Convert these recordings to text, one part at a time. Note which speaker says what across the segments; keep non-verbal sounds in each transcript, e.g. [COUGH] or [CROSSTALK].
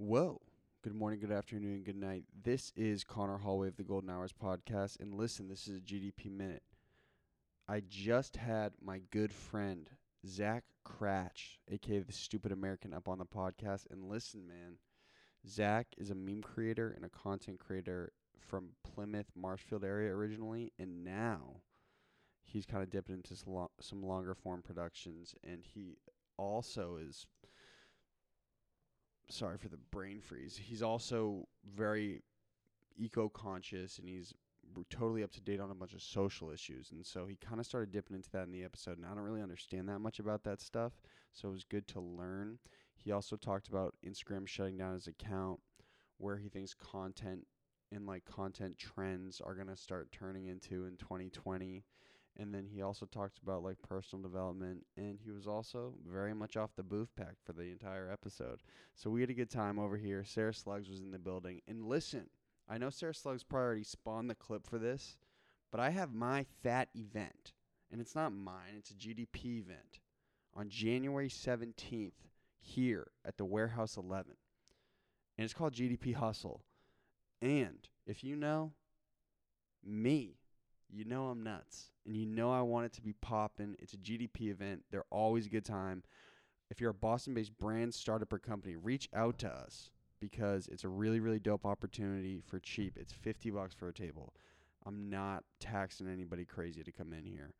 Speaker 1: Whoa. Good morning, good afternoon, good night. This is Conor Holway of the Golden Hours podcast. And listen, this is a GDP Minute. I just had my good friend, Zach Cratch, aka the Stupid American, up on the podcast. And listen, man, Zach is a meme creator and a content creator from Plymouth, Marshfield area originally. And now he's kind of dipped into some, lo- some longer form productions. And he also is sorry for the brain freeze. He's also very eco conscious and he's totally up to date on a bunch of social issues. And so he kind of started dipping into that in the episode. And I don't really understand that much about that stuff. So it was good to learn. He also talked about Instagram shutting down his account, where he thinks content and like content trends are going to start turning into in 2020 and then he also talked about like personal development and he was also very much off the booth pack for the entire episode. So we had a good time over here. Sarah slugs was in the building. And listen i know sarah slugs probably spawned the clip for this but i have my fat event and it's not mine it's a gdp event on january 17th here at the warehouse 11 and it's called gdp hustle. And if you know me you know I'm nuts, and you know I want it to be popping. It's a GDP event. They're always a good time. If you're a Boston-based brand startup or company, reach out to us because it's a really really dope opportunity for cheap. It's 50 bucks for a table. I'm not taxing anybody crazy to come in here.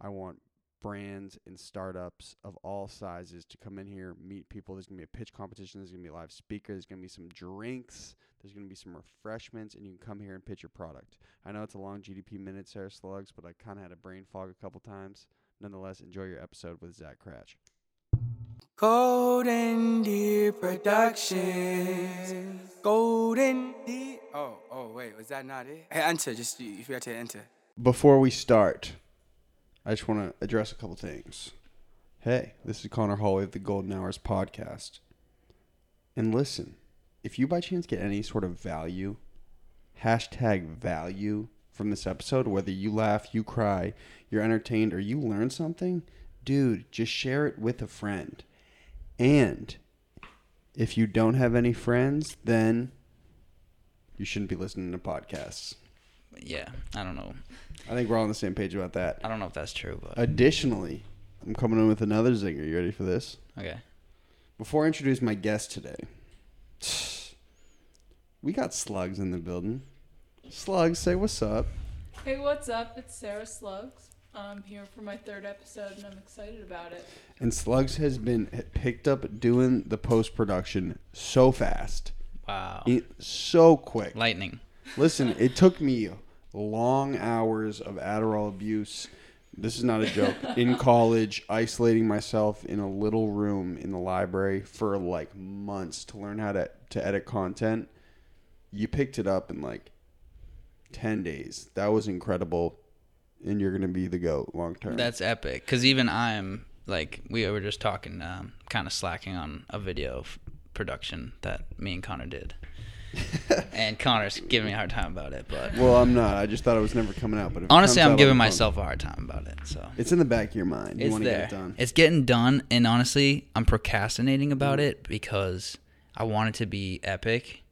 Speaker 1: I want brands and startups of all sizes to come in here, meet people. There's going to be a pitch competition. There's going to be a live speaker. There's going to be some drinks. There's going to be some refreshments, and you can come here and pitch your product. I know it's a long GDP minute, Sarah Slugs, but I kind of had a brain fog a couple times. Nonetheless, enjoy your episode with Zach Cratch.
Speaker 2: Golden Deer Productions. Golden Deer. Oh, oh, wait, was that not it? Hey, enter. Just you you forgot to enter.
Speaker 1: Before we start, I just want to address a couple things. Hey, this is Conor Holway of the Golden Hours podcast. And listen, if you by chance get any sort of value, hashtag value from this episode, whether you laugh, you cry, you're entertained, or you learn something, dude, just share it with a friend. And if you don't have any friends, then you shouldn't be listening to podcasts.
Speaker 3: Yeah, I don't know.
Speaker 1: I think we're all on the same page about that.
Speaker 3: I don't know if that's true, but
Speaker 1: Additionally, I'm coming in with another zinger. You ready for this?
Speaker 3: okay.
Speaker 1: Before I introduce my guest today, we got Slugs in the building. Slugs, say what's up.
Speaker 4: Hey, what's up? It's Sarah Slugs. I'm here for my third episode and I'm excited about it.
Speaker 1: And Slugs has been picked up doing the post production so fast,
Speaker 3: Wow.
Speaker 1: it- so quick.
Speaker 3: Lightning.
Speaker 1: Listen, it took me long hours of Adderall abuse. This is not a joke. [LAUGHS] In college, isolating myself in a little room in the library for like months to learn how to, to edit content. You picked it up in like 10 days. That was incredible. And you're going to be the GOAT long term.
Speaker 3: That's epic. Cause even I'm like we were just talking, um, kind of slacking on a video f- production that me and Conor did, [LAUGHS] and Conor's giving me a hard time about it. But
Speaker 1: well, I'm not. I just thought it was never coming out. But
Speaker 3: honestly, I'm giving myself a hard time about it. So
Speaker 1: It's in the back of your mind. You
Speaker 3: it's
Speaker 1: want to
Speaker 3: there.
Speaker 1: get it done.
Speaker 3: It's getting done, and honestly, I'm procrastinating about it because I want it to be epic.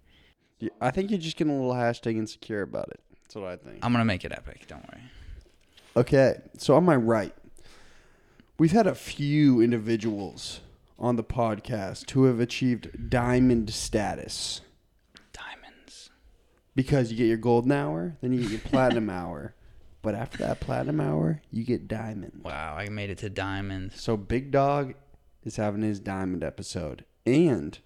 Speaker 1: Yeah, I think you're just getting a little hashtag insecure about it. That's what I think.
Speaker 3: I'm gonna make it epic. Don't worry.
Speaker 1: Okay, so on my right, we've had a few individuals on the podcast who have achieved diamond status. Because you get your golden hour, then you get your [LAUGHS] platinum hour, but after that platinum hour, you get diamond.
Speaker 3: Wow, I made it to diamond.
Speaker 1: So Big Dog is having his diamond episode, and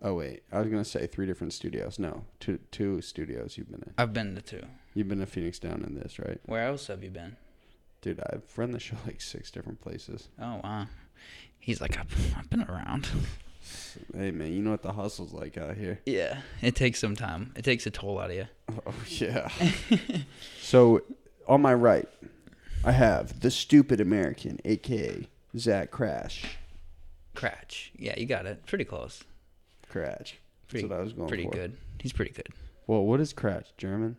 Speaker 1: oh wait, I was gonna say three different studios. No, two two studios you've been in.
Speaker 3: I've been to two.
Speaker 1: You've been to Phoenix Down in this, right?
Speaker 3: Where else have you been?
Speaker 1: Dude, I've run the show like six different places.
Speaker 3: Oh wow. He's like, I've, I've been around. [LAUGHS]
Speaker 1: Hey man, you know what the hustle's like out here.
Speaker 3: Yeah, it takes some time. It takes a toll out of you.
Speaker 1: Oh yeah. [LAUGHS] so on my right, I have the stupid American, aka Zach Crash.
Speaker 3: Cratch. Yeah, you got it. Pretty close.
Speaker 1: Crash.
Speaker 3: Pretty,
Speaker 1: That's what I was going
Speaker 3: pretty
Speaker 1: for.
Speaker 3: good. He's pretty good.
Speaker 1: Well, what is Crash? German?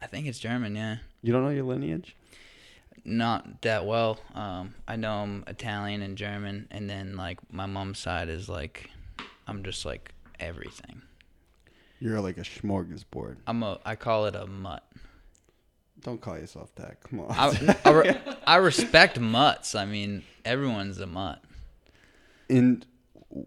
Speaker 3: I think it's German. Yeah.
Speaker 1: You don't know your lineage?
Speaker 3: Not that well. Um, I know I'm Italian and German, and then like my mom's side is like, I'm just like everything.
Speaker 1: You're like a smorgasbord.
Speaker 3: I'm a I call it a mutt.
Speaker 1: Don't call yourself that. Come on.
Speaker 3: I, I, [LAUGHS] re- I respect mutts. I mean, everyone's a mutt.
Speaker 1: and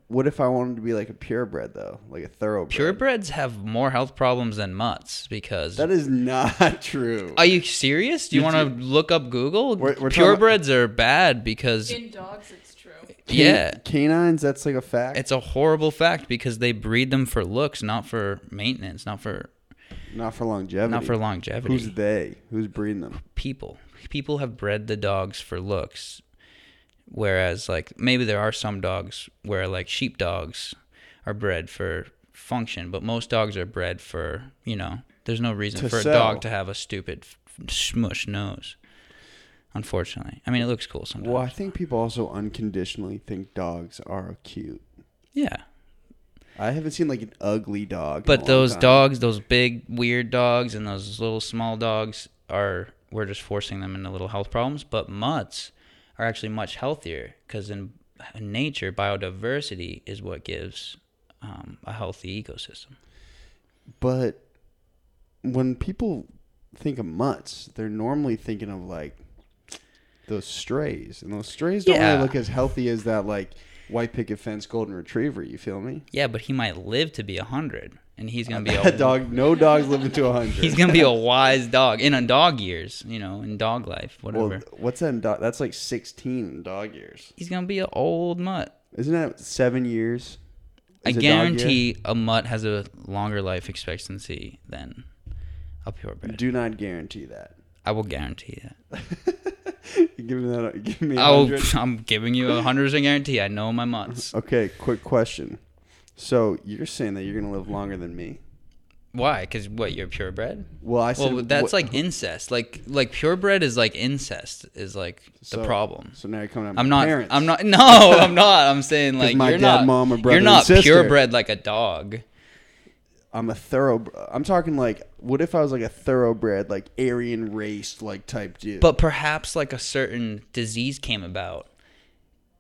Speaker 1: what if I wanted to be like a purebred though, like a thoroughbred?
Speaker 3: Purebreds have more health problems than mutts because.
Speaker 1: That is not [LAUGHS] true.
Speaker 3: are you serious? Do you want to look up Google?
Speaker 1: We're- we're talking about-
Speaker 3: Purebreds are bad because
Speaker 4: In dogs, it's true.
Speaker 3: yeah,
Speaker 1: Canines, that's like a fact.
Speaker 3: it's a horrible fact because they breed them for looks, not for maintenance, not for
Speaker 1: not for longevity.
Speaker 3: not for longevity.
Speaker 1: Who's they? Who's breeding them?
Speaker 3: people. People have bred the dogs for looks, whereas like maybe there are some dogs where like sheep dogs are bred for function, but most dogs are bred for you know. There's no reason for
Speaker 1: sell.
Speaker 3: a dog to have a stupid smush nose. Unfortunately, I mean it looks cool sometimes.
Speaker 1: Well, I think people also unconditionally think dogs are cute.
Speaker 3: Yeah,
Speaker 1: I haven't seen like an ugly dog.
Speaker 3: but those dogs, those big weird dogs, and those little small dogs are we're just forcing them into little health problems. But mutts are actually much healthier because in, nature, biodiversity is what gives um, a healthy ecosystem.
Speaker 1: But when people think of mutts, they're normally thinking of like those strays, and those strays don't
Speaker 3: Yeah.
Speaker 1: really look as healthy as that like white picket fence golden retriever. You feel me?
Speaker 3: Yeah, but he might live to be a hundred, and he's gonna be [LAUGHS] a
Speaker 1: dog. No dogs living to a hundred.
Speaker 3: He's gonna be a wise dog in a dog years, you know, in dog life, whatever.
Speaker 1: Well, what's that? In dog? That's like sixteen dog years.
Speaker 3: he's gonna be an old mutt.
Speaker 1: Isn't that seven years?
Speaker 3: I
Speaker 1: Is a
Speaker 3: guarantee a mutt has a longer life expectancy than a purebred.
Speaker 1: Do not guarantee that.
Speaker 3: I will guarantee that. [LAUGHS]
Speaker 1: give me that. Give me a
Speaker 3: I will,
Speaker 1: hundred. [LAUGHS]
Speaker 3: I'm giving you a hundred percent guarantee. I know my mutts.
Speaker 1: Okay, quick question. So you're saying that you're gonna live longer than me?
Speaker 3: Why? Because what? You're purebred.
Speaker 1: Well, I said
Speaker 3: Well, that's
Speaker 1: what-
Speaker 3: like incest. Like like purebred is like incest. Is like the problem.
Speaker 1: So now you're coming at my
Speaker 3: I'm not.
Speaker 1: Parents.
Speaker 3: I'm not. [LAUGHS] No, I'm not. I'm saying [LAUGHS] like
Speaker 1: my
Speaker 3: you're
Speaker 1: dad,
Speaker 3: not.
Speaker 1: mom, or brother
Speaker 3: you're not purebred like a dog.
Speaker 1: I'm a thorough. I'm talking like, what if I was like a thoroughbred, like Aryan race, like type dude?
Speaker 3: But perhaps like a certain disease came about,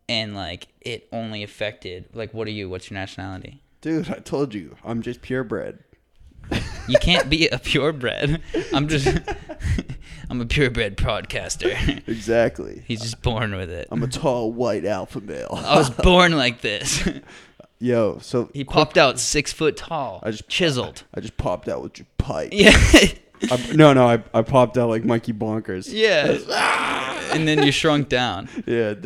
Speaker 3: and like it only affected like what are you? What's your nationality?
Speaker 1: dude, I told you, I'm just purebred.
Speaker 3: You can't be a purebred. I'm just. [LAUGHS] I'm a purebred podcaster.
Speaker 1: Exactly.
Speaker 3: He's just born with it.
Speaker 1: I'm a tall white alpha male.
Speaker 3: I was [LAUGHS] born like this.
Speaker 1: Yo, so
Speaker 3: He popped out six foot tall.
Speaker 1: I just-
Speaker 3: chiseled.
Speaker 1: I just popped out with your pipe.
Speaker 3: Yeah.
Speaker 1: I, no, no, I, I popped out like Mikey Bonkers.
Speaker 3: yeah. [LAUGHS] and then you shrunk down.
Speaker 1: Yeah, [LAUGHS]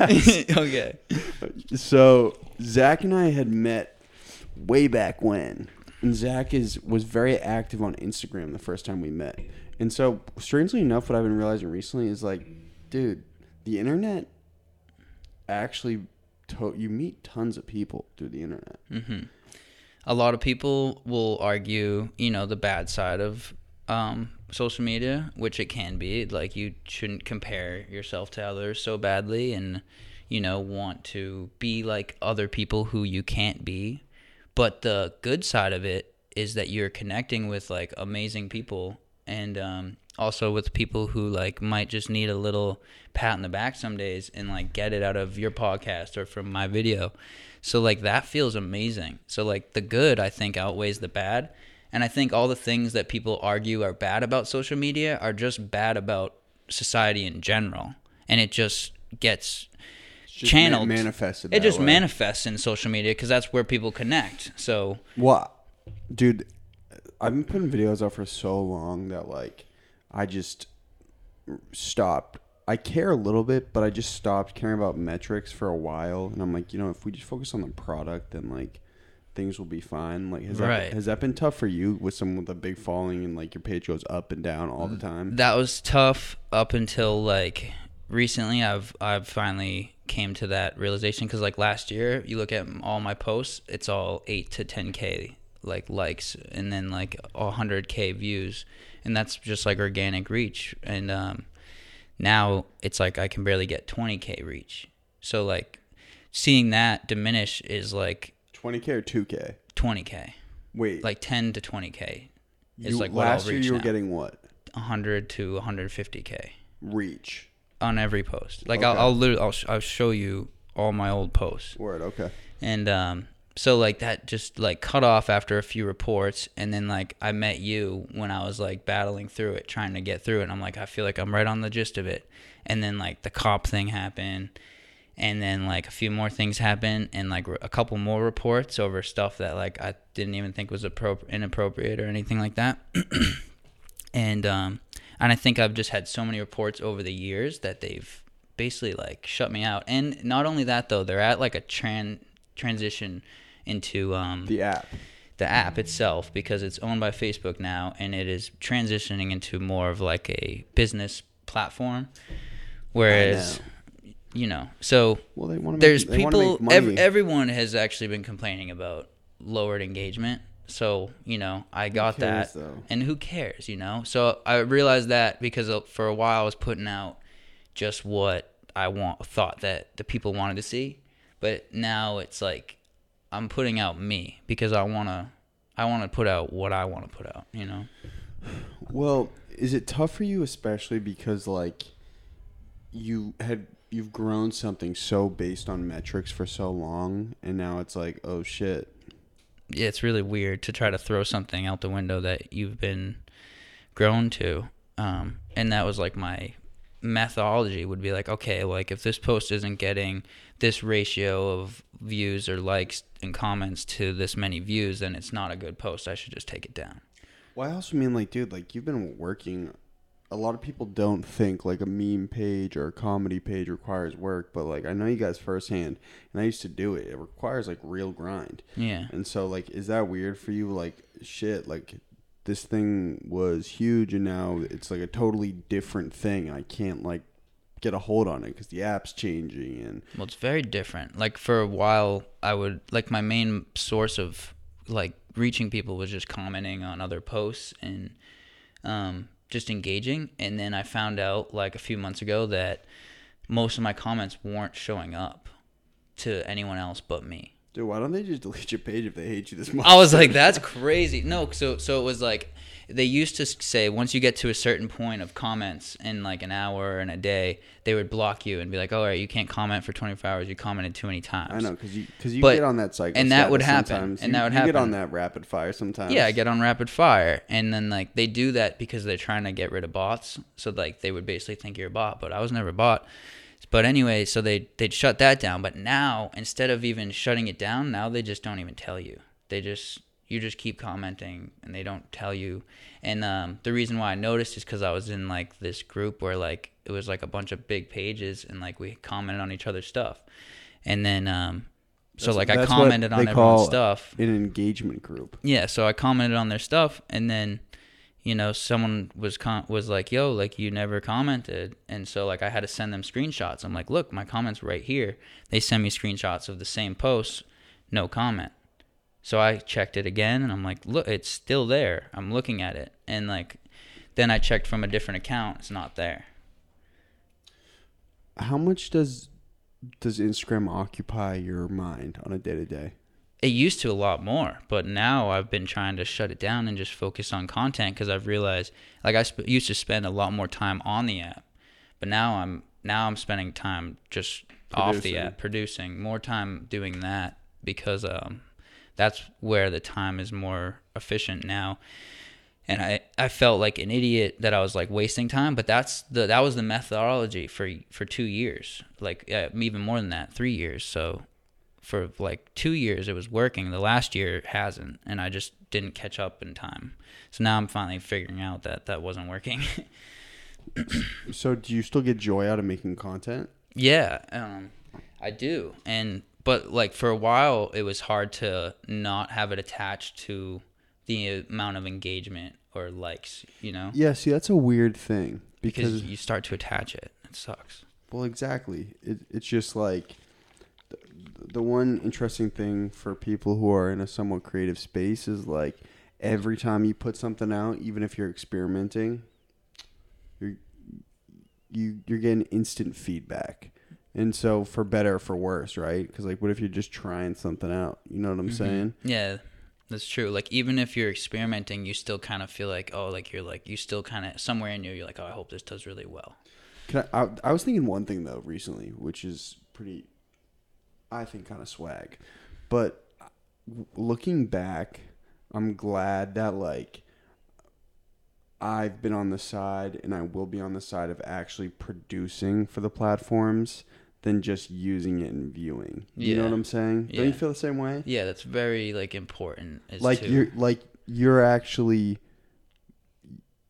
Speaker 1: ass.
Speaker 3: okay.
Speaker 1: so Zach and I had met way back when, and Zach is was very active on Instagram the first time we met. And so, strangely enough, what I've been realizing recently is like, dude, the internet actually to- you meet tons of people through the internet.
Speaker 3: A lot of people will argue, you know, the bad side of um, social media, which it can be. Like you shouldn't compare yourself to others so badly, and you know, want to be like other people who you can't be. But the good side of it is that you're connecting with like amazing people and um, also with people who like might just need a little pat in the back some days and like get it out of your podcast or from my video. So like that feels amazing. So like the good I think outweighs the bad. And I think all the things that people argue are bad about social media are just bad about society in general. And it just gets
Speaker 1: just
Speaker 3: channeled.
Speaker 1: manifested
Speaker 3: It just
Speaker 1: way.
Speaker 3: manifests in social media because that's where people connect. So
Speaker 1: Well, dude, I've been putting videos out for so long that like I just stopped. I care a little bit, but I just stopped caring about metrics for a while, and I'm like, you know, if we just focus on the product, then like things will be fine. Like, has
Speaker 3: Right.
Speaker 1: that has that been tough for you with someone with a big following and like your page goes up and down all the mm, time?
Speaker 3: that was tough up until like recently i've i've finally came to that realization because like last year you look at all my posts it's all 8 to 10k like likes and then like 100k views and that's just like organic reach and um now it's like i can barely get 20k reach so like seeing that diminish is like
Speaker 1: 20k or 2k?
Speaker 3: 20k
Speaker 1: Wait,
Speaker 3: like 10 to 20k is
Speaker 1: you,
Speaker 3: like what I'll
Speaker 1: last year you were
Speaker 3: now.
Speaker 1: getting what
Speaker 3: 100 to 150k
Speaker 1: reach?
Speaker 3: on every post. Like I'll, I'll literally I'll, sh- I'll show you all my old posts,
Speaker 1: Word, okay.
Speaker 3: and um, so like that just like cut off after a few reports and then like I met you when I was like battling through it trying to get through it and I'm like I feel like I'm right on the gist of it. And then like the cop thing happened and then like a few more things happened and like a couple more reports over stuff that like I didn't even think was appropri- inappropriate or anything like that. [CLEARS THROAT] And um and I think I've just had so many reports over the years that they've basically like shut me out. And not only that though they're at like a tran transition into um
Speaker 1: The app.
Speaker 3: the app itself because it's owned by Facebook now and it is transitioning into more of like a business platform. Whereas, you know, so
Speaker 1: Well, they want to.
Speaker 3: there's
Speaker 1: they
Speaker 3: people,
Speaker 1: make
Speaker 3: ev- everyone has actually been complaining about lowered engagement. So, you know, I got
Speaker 1: cares,
Speaker 3: that.
Speaker 1: though?
Speaker 3: And who cares, you know? So I realized that because uh, for a while I was putting out just what I want, thought that the people wanted to see. But now it's like I'm putting out me because I want to I want to put out what I want to put out, you know.
Speaker 1: Well, is it tough for you, especially because like you had you've grown something so based on metrics for so long, and now it's like, oh shit.
Speaker 3: Yeah, it's really weird to try to throw something out the window that you've been grown to. Um, and that was like my methodology would be like, okay, like if this post isn't getting this ratio of views or likes and comments to this many views, then it's not a good post. I should just take it down.
Speaker 1: Well, I also mean like, dude, like you've been working. A lot of people don't think like a meme page or a comedy page requires work, but like I know you guys firsthand, and I used to do it. It requires like real grind.
Speaker 3: Yeah.
Speaker 1: And so, like, is that weird for you? Like, shit, like, this thing was huge, and now it's like a totally different thing. I can't like get a hold on it because the app's changing, and
Speaker 3: Well, it's very different. Like for a while, I would like my main source of like reaching people was just commenting on other posts and um, just engaging. And then I found out like a few months ago that most of my comments weren't showing up to anyone else but me.
Speaker 1: Dude, why don't they just [LAUGHS] delete your page if they hate you this much?
Speaker 3: I was like, that's crazy. No, so so it was like they used to say once you get to a certain point of comments in like an hour and a day, they would block you and be like, "All right, you can't comment for 24 hours. You commented too many times."
Speaker 1: I know because you because you
Speaker 3: But-
Speaker 1: get on that cycle,
Speaker 3: and that would happen,
Speaker 1: sometimes.
Speaker 3: and
Speaker 1: You-
Speaker 3: that would happen.
Speaker 1: you get on that rapid fire sometimes.
Speaker 3: Yeah, I get on rapid fire, and then like they do that because they're trying to get rid of bots. So like they would basically think you're a bot, but I was never a bot. But anyway, so they they'd shut that down. But now instead of even shutting it down, now they just don't even tell you. They just you just keep commenting, and they don't tell you. And um, the reason why I noticed is because I was in like this group where like it was like a bunch of big pages, and like we commented on each other's stuff. And then um, so
Speaker 1: That's-
Speaker 3: like I commented on everyone's stuff.
Speaker 1: In an engagement group.
Speaker 3: Yeah, so I commented on their stuff, and then, you know, someone was was like, "Yo, like you never commented," and so like I had to send them screenshots. I'm like, "Look, my comments right here." They send me screenshots of the same post, no comment. So I checked it again, and I'm like, "Look, it's still there. I'm looking at it," and like, then I checked from a different account. It's not there.
Speaker 1: How much does does Instagram occupy your mind on a day to day?
Speaker 3: It used to a lot more but now i've been trying to shut it down and just focus on content because i've realized like i sp- used to spend a lot more time on the app but now i'm now i'm spending time just off the
Speaker 1: Producing.
Speaker 3: app producing more time doing that because um that's where the time is more efficient now and I, I felt like an idiot that I was like wasting time, but that's the that was the methodology for for two years, like uh, even more than that, three years. So for like two years it was working. The last year it hasn't, and I just didn't catch up in time. So now I'm finally figuring out that that wasn't working. [COUGHS]
Speaker 1: So, do you still get joy out of making content?
Speaker 3: Yeah, um, I do, and but like for a while, it was hard to not have it attached to the amount of engagement or likes, you know,
Speaker 1: Yeah, see, that's a weird thing
Speaker 3: because
Speaker 1: because
Speaker 3: you start to attach it. It sucks.
Speaker 1: Well, exactly. It, it's just like the, one interesting thing for people who are in a somewhat creative space is like every time you put something out, even if you're experimenting, you're you you're getting instant feedback. And so for better or for worse, right? Because like, what if you're just trying something out? You know what I'm mm-hmm. saying?
Speaker 3: Yeah, that's true. Like even if you're experimenting, you still kind of feel like oh, like you're like you still kind of somewhere in you, you're like oh, I hope this does really well.
Speaker 1: Can I, I, I was thinking one thing though recently, which is pretty, I think, kind of swag. But looking back, I'm glad that like I've been on the side and I will be on the side of actually producing for the platforms than just using it and viewing. You know what I'm saying? Don't you feel the same way?
Speaker 3: Yeah, that's very like important.
Speaker 1: Like
Speaker 3: to,
Speaker 1: you're like you're actually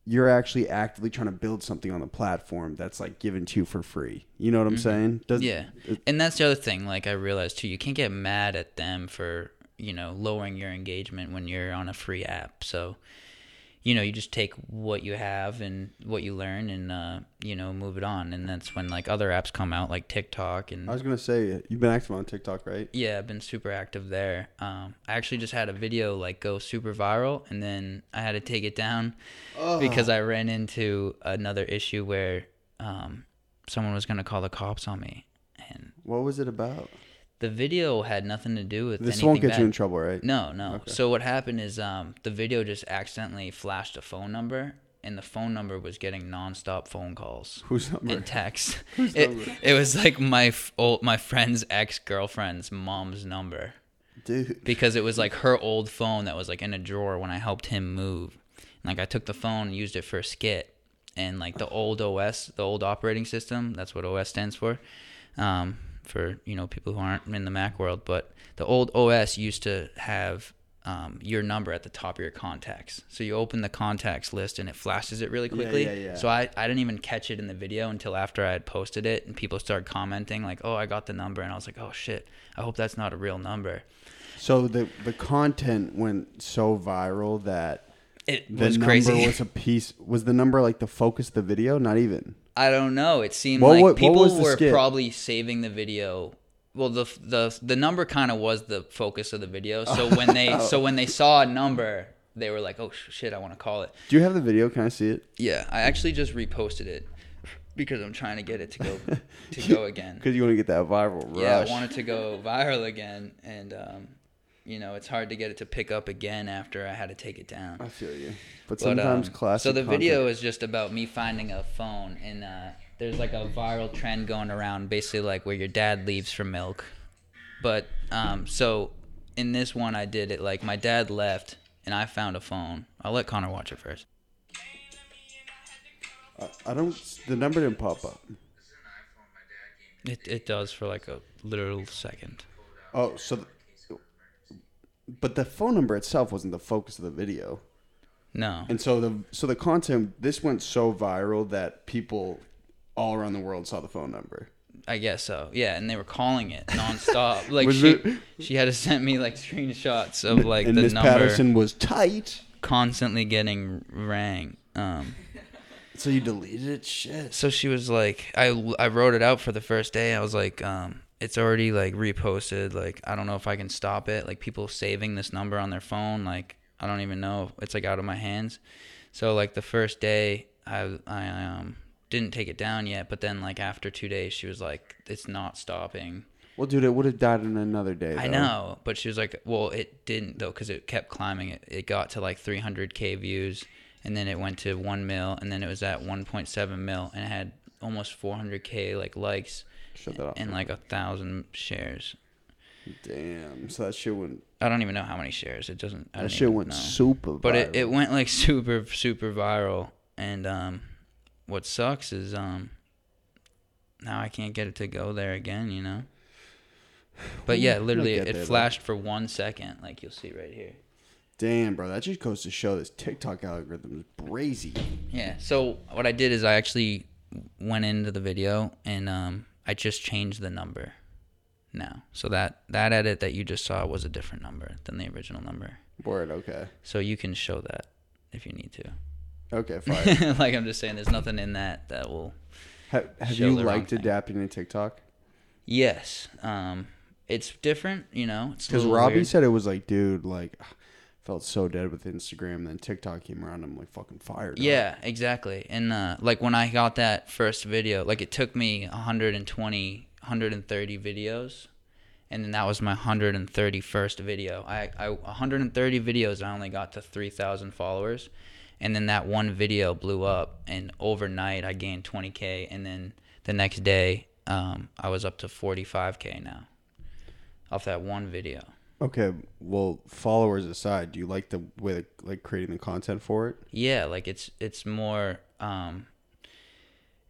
Speaker 1: you're actually actively trying to build something on the platform that's like given to you for free. You know what I'm
Speaker 3: Mhm.
Speaker 1: saying? Does
Speaker 3: yeah,
Speaker 1: it-
Speaker 3: and that's the other thing. Like I realized too, you can't get mad at them for you know lowering your engagement when you're on a free app. So, you know, you just take what you have and what you learn, and uh, you know, move it on. And that's when like other apps come out, like TikTok and
Speaker 1: I was gonna say you've been active on TikTok, right?
Speaker 3: Yeah, I've been super active there. Um, I actually just had a video like go super viral, and then I had to take it down because I ran into another issue where um, someone was gonna call the cops on me, and
Speaker 1: What was it about?
Speaker 3: The video had nothing to do with
Speaker 1: This
Speaker 3: anything
Speaker 1: won't get
Speaker 3: bad.
Speaker 1: you in trouble, right?
Speaker 3: No, no.
Speaker 1: Okay.
Speaker 3: So what happened is um, the video just accidentally flashed a phone number, and the phone number was getting nonstop phone calls [LAUGHS]
Speaker 1: Whose number?
Speaker 3: and texts. [LAUGHS]
Speaker 1: Whose
Speaker 3: It,
Speaker 1: number?
Speaker 3: it was like my f- old, my friend's ex girlfriend's mom's number
Speaker 1: Dude.
Speaker 3: because it was like her old phone that was like in a drawer when I helped him move. Like I took the phone and used it for a skit, and like the old OS, the old operating system, that's what OS stands for, um, for you know people who aren't in the Mac world. But the old OS used to have um, your number at the top of your contacts. So you open the contacts list and it flashes it really
Speaker 1: Yeah,
Speaker 3: quickly.
Speaker 1: yeah, yeah.
Speaker 3: So I, I didn't even catch it in the video until after I had posted it and people started commenting like, "Oh, I got the number," and I was like, "Oh shit, I hope that's not a real number."
Speaker 1: So the the content went so viral that
Speaker 3: It
Speaker 1: the
Speaker 3: was
Speaker 1: number
Speaker 3: crazy.
Speaker 1: was a piece. Was the number like the focus of the video? Not even.
Speaker 3: I don't know. It seemed
Speaker 1: What
Speaker 3: like
Speaker 1: what
Speaker 3: people
Speaker 1: the
Speaker 3: were
Speaker 1: skit?
Speaker 3: probably saving the video. Well, the the the number kind of was the focus of the video. So [LAUGHS] when they so when they saw a number, they were like, "Oh shit, I want to call it."
Speaker 1: Do you have the video? Can I see it?
Speaker 3: Yeah, I actually just reposted it because I'm trying to get it to go [LAUGHS] to go again. [LAUGHS]
Speaker 1: Because you want to get that viral rush.
Speaker 3: Yeah, I want it to go viral again, and um, you know, it's hard to get it to pick up again after I had to take it down.
Speaker 1: I feel you. But
Speaker 3: But,
Speaker 1: sometimes
Speaker 3: um,
Speaker 1: classic.
Speaker 3: So the
Speaker 1: content-
Speaker 3: video is just about me finding a phone, and uh, there's like a viral trend going around, basically like where your dad leaves for milk. But um, so in this one, I did it like my dad left, and I found a phone. I'll let Conor watch it first.
Speaker 1: I, I don't. The number didn't pop up.
Speaker 3: It it does for like a literal second.
Speaker 1: Oh, so. But the phone number itself wasn't the focus of the video,
Speaker 3: No.
Speaker 1: and so the so the content this went so viral that people all around the world saw the phone number.
Speaker 3: I guess so. Yeah, and they were calling it nonstop. [LAUGHS] Like she,
Speaker 1: it-
Speaker 3: she had to send me like screenshots of like
Speaker 1: and
Speaker 3: the
Speaker 1: Miss
Speaker 3: number
Speaker 1: Patterson was tight.
Speaker 3: constantly getting rang. Um,
Speaker 1: So you deleted it? Shit.
Speaker 3: so she was like, I I wrote it out for the first day. I was like, um, it's already like reposted. Like I don't know if I can stop it. Like people saving this number on their phone. Like I don't even know. It's like out of my hands. So like the first day, I I um didn't take it down yet. But then like after two days, she was like, it's not stopping.
Speaker 1: Well, dude, it would have died in another day.
Speaker 3: I know, but she was like, "Well, it didn't though, because it kept climbing. It, it got to like 300k views, and then it went to one mil, and then it was at 1.7 mil, and it had almost 400k like likes
Speaker 1: Shut that off.
Speaker 3: and like a thousand shares.
Speaker 1: Damn. So that shit went.
Speaker 3: I don't even know how many shares. It doesn't. I
Speaker 1: That shit went
Speaker 3: know.
Speaker 1: super.
Speaker 3: But it, it went like [LAUGHS] super super viral, and um, what sucks is um, now I can't get it to go there again. You know. [SIGHS] But yeah, literally, it
Speaker 1: there,
Speaker 3: flashed for one second, like you'll see right here.
Speaker 1: Damn, bro. That just goes to show this TikTok algorithm is brazy.
Speaker 3: Yeah. So what I did is I actually went into the video and um, I just changed the number now. So that that edit that you just saw was a different number than the original number.
Speaker 1: Word. Okay.
Speaker 3: So you can show that if you need to.
Speaker 1: Okay. [LAUGHS] Fine.
Speaker 3: like I'm just saying, there's nothing in that that will.
Speaker 1: have have you liked adapting to TikTok?
Speaker 3: Yes. Um, it's different. You know. It's
Speaker 1: Because
Speaker 3: because
Speaker 1: Robbie said it was like, dude, like, felt so dead with Instagram. Then TikTok came around. I'm like, fucking fired. up.
Speaker 3: Yeah, exactly. And uh, like when I got that first video, like it took me 120, 130 videos, and then that was my 131st video. I, I 130 videos. I only got to 3,000 followers, and then that one video blew up, and overnight I gained 20k, and then the next day um, I was up to 45k now, off that one video.
Speaker 1: Okay, well, followers aside, do you like the way that, like creating the content for it?
Speaker 3: Yeah, like it's it's more um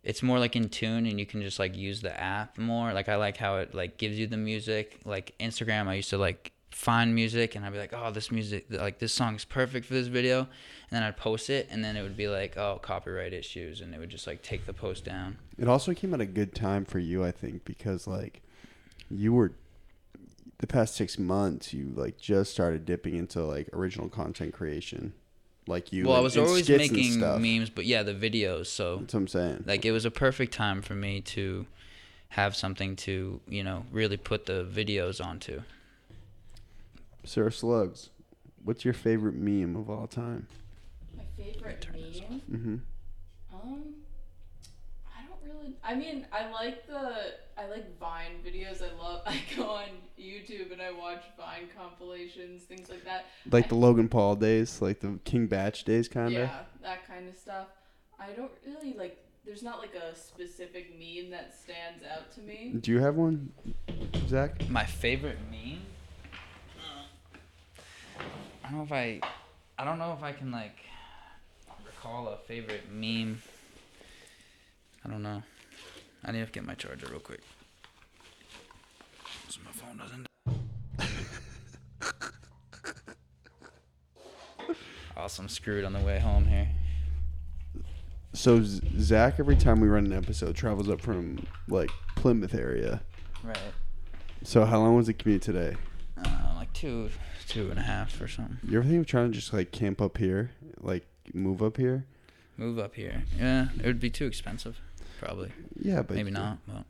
Speaker 3: it's more like in tune and you can just like use the app more. Like I like how it like gives you the music. Like Instagram I used to like find music and I'd be like, "Oh, this music like this song is perfect for this video." And then I'd post it and then it would be like, "Oh, copyright issues." And it would just like take the post down.
Speaker 1: It also came at a good time for you, I think, because like you were the past six months, you like just started dipping into like original content creation, like you.
Speaker 3: well, I was always making memes, but yeah, the videos. So
Speaker 1: That's what I'm saying.
Speaker 3: like it was a perfect time for me to have something to, you know, really put the videos onto.
Speaker 1: Sarah Slugs, what's your favorite meme of all time?
Speaker 4: My favorite meme.
Speaker 1: Mm-hmm.
Speaker 4: Um, I. I mean, I like the. I like Vine videos. I love. [LAUGHS] I go on YouTube and I watch Vine compilations, things like that.
Speaker 1: Like the Logan Paul days, like the King Bach days, kind of.
Speaker 4: Yeah, that kind of stuff. I don't really like. There's not like a specific meme that stands out to me.
Speaker 1: Do you have one, Zach?
Speaker 3: My favorite meme? I don't know if I I don't know if I can like recall a favorite meme. I don't know. I need to get my charger real quick. So my phone doesn't [LAUGHS] Awesome screwed on the way home here.
Speaker 1: So Z- Zach, every time we run an episode, travels up from like Plymouth area.
Speaker 3: Right.
Speaker 1: So how long was the commute today?
Speaker 3: Uh, like two two and a half or something.
Speaker 1: You ever think of trying to just like camp up here, like move up here?
Speaker 3: Move up here. Yeah, it would be too expensive. Probably.
Speaker 1: Yeah, but
Speaker 3: Maybe not, but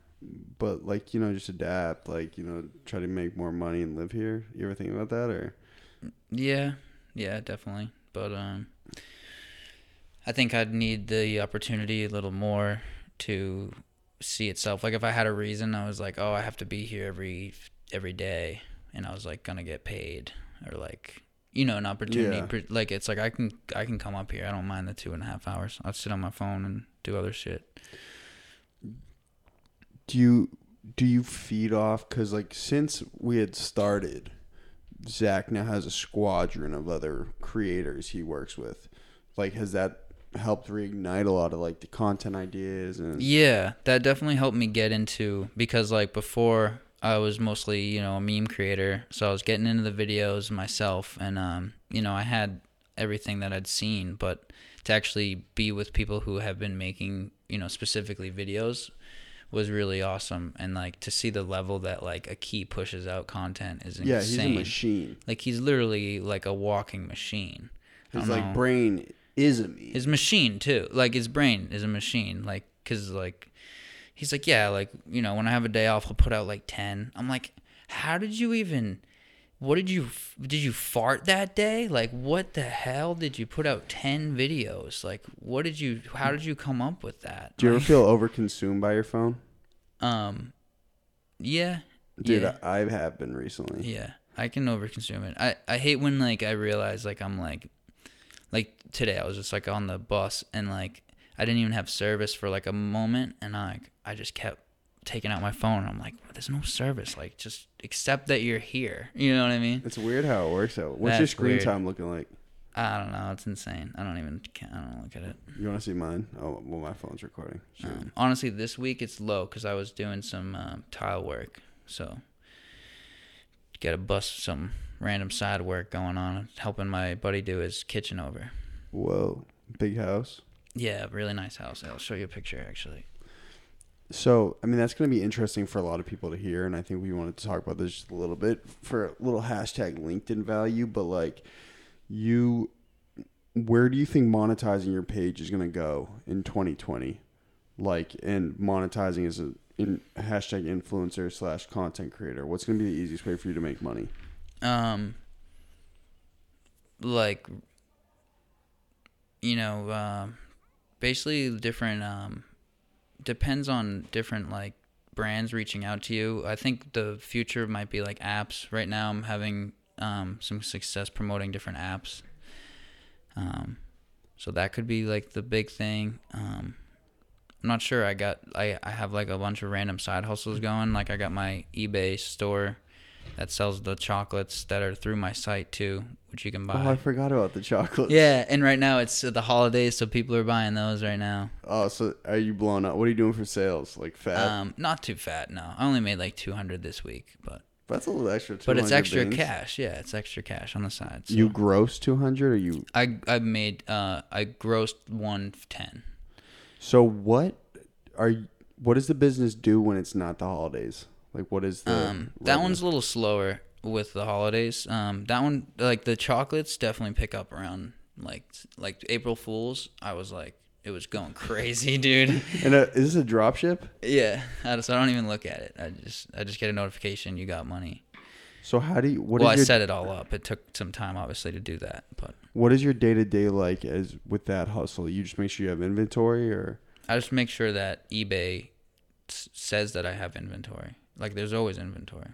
Speaker 1: But like you know, just adapt. Like you know, try to make more money and live here. You ever think about that or?
Speaker 3: Yeah, yeah, definitely. But um, I think I'd need the opportunity a little more to see itself. Like if I had a reason, I was like, oh, I have to be here every every day, and I was like gonna get paid or like you know an opportunity.
Speaker 1: Yeah.
Speaker 3: Like it's like I can I can come up here. I don't mind the two and a half hours. I'll sit on my phone and do other shit.
Speaker 1: Do you do you feed off? Because like since we had started zach now has a squadron of other creators he works with. Like has that helped reignite a lot of like the content ideas and
Speaker 3: Yeah, that definitely helped me get into because like before I was mostly, you know, a meme creator, so I was getting into the videos myself and um, you know, I had everything that I'd seen, but to actually be with people who have been making, you know, specifically videos was really awesome and like to see the level that like a key pushes out content is insane.
Speaker 1: yeah he's a machine
Speaker 3: Like he's literally like a walking machine.
Speaker 1: His like
Speaker 3: know.
Speaker 1: brain is a me
Speaker 3: his machine too like his brain is a machine like because like he's like yeah like you know when i have a day off i'll put out like 10 i'm like how did you even what did you did you fart that day? Like what the hell did you put out 10 videos? Like what did you how did you come up with that?
Speaker 1: Do you ever feel overconsumed by your phone?
Speaker 3: Um yeah
Speaker 1: dude
Speaker 3: yeah.
Speaker 1: I, I have been recently.
Speaker 3: Yeah, I can overconsume it. I I hate when like I realize like I'm like like today I was just like on the bus and like I didn't even have service for like a moment and I like I just kept taking out my phone. I'm like, there's no service. Like just accept that you're here. You know what I mean?
Speaker 1: it's weird how it works out what's your screen
Speaker 3: weird.
Speaker 1: time looking like
Speaker 3: I don't know. It's insane. I don't even. I don't look at it.
Speaker 1: you want to see mine oh well my phone's recording Shoot.
Speaker 3: Um, honestly, this week it's low because I was doing some um, tile work. So, got to bust some random side work going on, helping my buddy do his kitchen over.
Speaker 1: whoa big house
Speaker 3: Yeah, really nice house. I'll show you a picture actually.
Speaker 1: So, I mean, that's going to be interesting for a lot of people to hear. And I think we wanted to talk about this just a little bit for a little hashtag LinkedIn value. But, like, you, where do you think monetizing your page is going to go in 2020? Like, and monetizing as a in, hashtag influencer slash content creator. What's going to be the easiest way for you to make money?
Speaker 3: Um, like, you know, um, basically different. Um, depends on different like brands reaching out to you. I think the future might be like apps. Right now, I'm having um, some success promoting different apps. Um, so that could be like the big thing. Um, I'm not sure. I got I I have like a bunch of random side hustles going. Like I got my eBay store that sells the chocolates that are through my site too, which you can buy.
Speaker 1: Oh, I forgot about the chocolates.
Speaker 3: yeah, and right now it's the holidays, so people are buying those right now.
Speaker 1: Oh, so are you blowing up? What are you doing for sales? Like fat?
Speaker 3: Um, not too fat, no. I only made like 200 this week, but
Speaker 1: That's a little extra.
Speaker 3: but it's extra
Speaker 1: beans.
Speaker 3: cash. Yeah, it's extra cash on the side. So
Speaker 1: You gross two hundred, or you?
Speaker 3: I I made uh I grossed 110.
Speaker 1: So what are? What does the business do when it's not the holidays? Like what is the?
Speaker 3: Um, that one's a little slower with the holidays. Um, that one like the chocolates definitely pick up around like like April Fools. I was like it was going [LAUGHS] crazy, dude.
Speaker 1: And uh, is this a drop ship?
Speaker 3: yeah, I, so I don't even look at it. I just I just get a notification you got money.
Speaker 1: So how do you? What
Speaker 3: well, I
Speaker 1: your
Speaker 3: set it all up. It took some time, obviously, to do that, but
Speaker 1: what is your day to day like as with that hustle? You just make sure you have inventory, or
Speaker 3: I just make sure that eBay s- says that I have inventory. Like there's always inventory.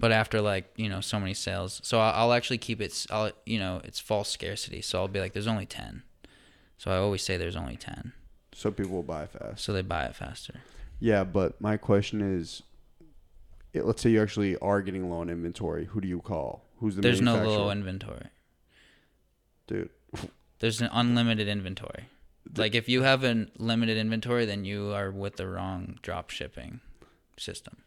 Speaker 3: But after like, you know, so many sales. So I'll, I'll actually keep it I'll you know, it's false scarcity. So I'll be like there's only 10. So I always say there's only 10.
Speaker 1: so people will buy fast.
Speaker 3: So they buy it faster.
Speaker 1: Yeah, but my question is, it, let's say you actually are getting low on inventory. Who do you call? Who's the
Speaker 3: there's no low inventory.
Speaker 1: dude.
Speaker 3: There's an unlimited inventory. Like if you have a limited inventory, then you are with the wrong drop shipping system.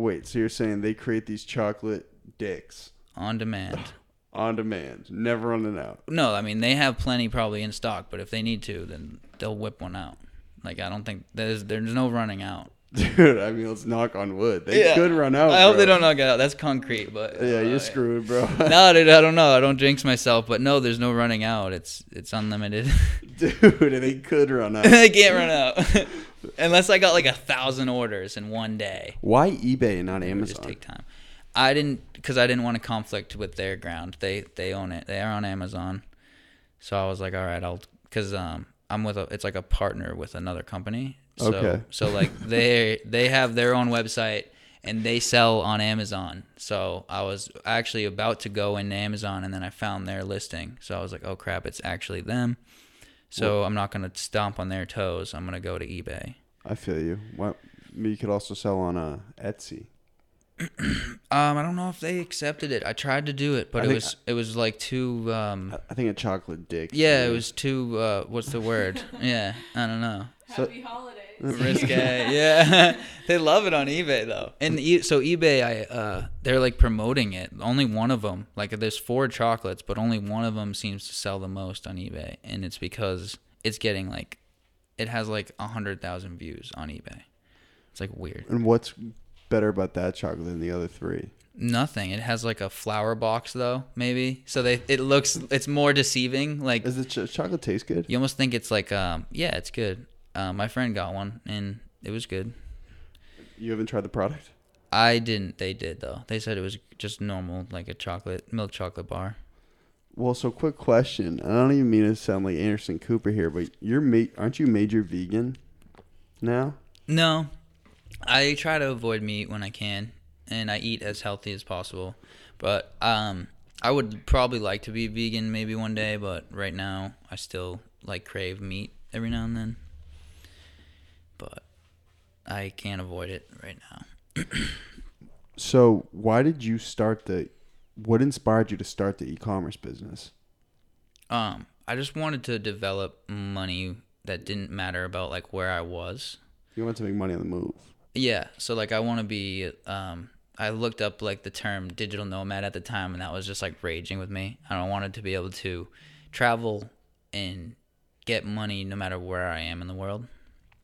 Speaker 1: Wait, so you're saying they create these chocolate dicks
Speaker 3: On demand. [LAUGHS]
Speaker 1: on demand, never running out?
Speaker 3: No, I mean they have plenty probably in stock, but if they need to, then they'll whip one out. Like I don't think there's there's no running out. [LAUGHS]
Speaker 1: Dude, I mean, let's knock on wood. They
Speaker 3: Yeah.
Speaker 1: could run out.
Speaker 3: I hope
Speaker 1: bro.
Speaker 3: they don't knock out. That's concrete, but
Speaker 1: Yeah,
Speaker 3: uh,
Speaker 1: you're screwed, bro. [LAUGHS]
Speaker 3: no, dude, I don't know. I don't jinx myself, but no, there's no running out. It's it's unlimited.
Speaker 1: Dude, they could run out.
Speaker 3: they can't run out unless I got like a thousand orders in one day.
Speaker 1: Why eBay and not Amazon?
Speaker 3: just take time. I didn't because I didn't want to conflict with their ground. They they own it. They are on Amazon, so I was like, all right, I'll because um I'm with a it's like a partner with another company. So,
Speaker 1: Okay.
Speaker 3: So like [LAUGHS] they they have their own website and they sell on Amazon. So I was actually about to go into Amazon and then I found their listing. So I was like, oh crap, it's actually them. So I'm not gonna stomp on their toes. I'm gonna go to eBay.
Speaker 1: I feel you. What? You could also sell on uh, Etsy. [CLEARS THROAT]
Speaker 3: Um, I don't know if they accepted it. I tried to do it, but
Speaker 1: I
Speaker 3: it
Speaker 1: think-
Speaker 3: was it was like too um
Speaker 1: I- I think a chocolate dick.
Speaker 3: yeah, it was too uh what's the word? [LAUGHS] yeah, I don't know.
Speaker 1: So-
Speaker 4: Happy holidays. [LAUGHS]
Speaker 3: Risque. yeah. [LAUGHS] they love it on eBay though. And e- so eBay I uh they're like promoting it. Only one of them, like there's four chocolates, but only one of them seems to sell the most on eBay, and it's because it's getting like it has like a 100,000 views on eBay. It's like weird.
Speaker 1: And what's better about that chocolate than the other three?
Speaker 3: Nothing. It has like a flower box though, maybe. So they it looks it's more deceiving. Like
Speaker 1: Does the ch- chocolate taste good?
Speaker 3: you almost think it's like um yeah, it's good. Uh, my friend got one and it was good.
Speaker 1: You haven't tried the product?
Speaker 3: I didn't. They did though. They said it was just normal, like a chocolate milk chocolate bar.
Speaker 1: Well, so quick question. I don't even mean to sound like Anderson Cooper here, but you're ma- aren't you major vegan now?
Speaker 3: No, I try to avoid meat when I can, and I eat as healthy as possible. But um, I would probably like to be vegan maybe one day, but right now I still like crave meat every now and then. I can't avoid it right now.
Speaker 1: So, why did you start the? What inspired you to start the e-commerce business?
Speaker 3: Um, I just wanted to develop money that didn't matter about like where I was.
Speaker 1: You want to make money on the move.
Speaker 3: Yeah, so like I want to be. Um, I looked up like the term digital nomad at the time, and that was just like raging with me. And I wanted to be able to travel and get money no matter where I am in the world.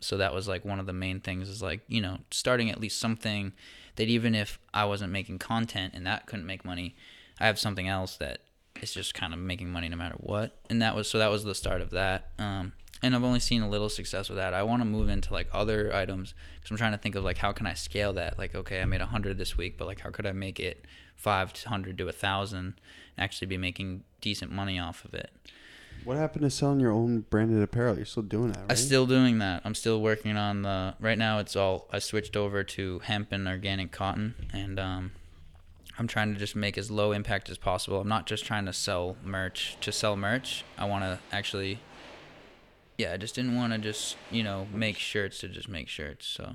Speaker 3: So that was like one of the main things is like you know starting at least something that even if I wasn't making content and that couldn't make money, I have something else that is just kind of making money no matter what. And that was so that was the start of that. Um, and I've only seen a little success with that. I want to move into like other items because I'm trying to think of like how can I scale that. Like okay, I made a hundred this week, but like how could I make it five hundred to a thousand and actually be making decent money off of it?
Speaker 1: What happened to selling your own branded apparel? You're still doing that, right?
Speaker 3: I'm still doing that. I'm still working on the. Right now, it's all. I switched over to hemp and organic cotton, and um, I'm trying to just make as low impact as possible. I'm not just trying to sell merch to sell merch. I want to actually. Yeah, I just didn't want to just you know make shirts to just make shirts. So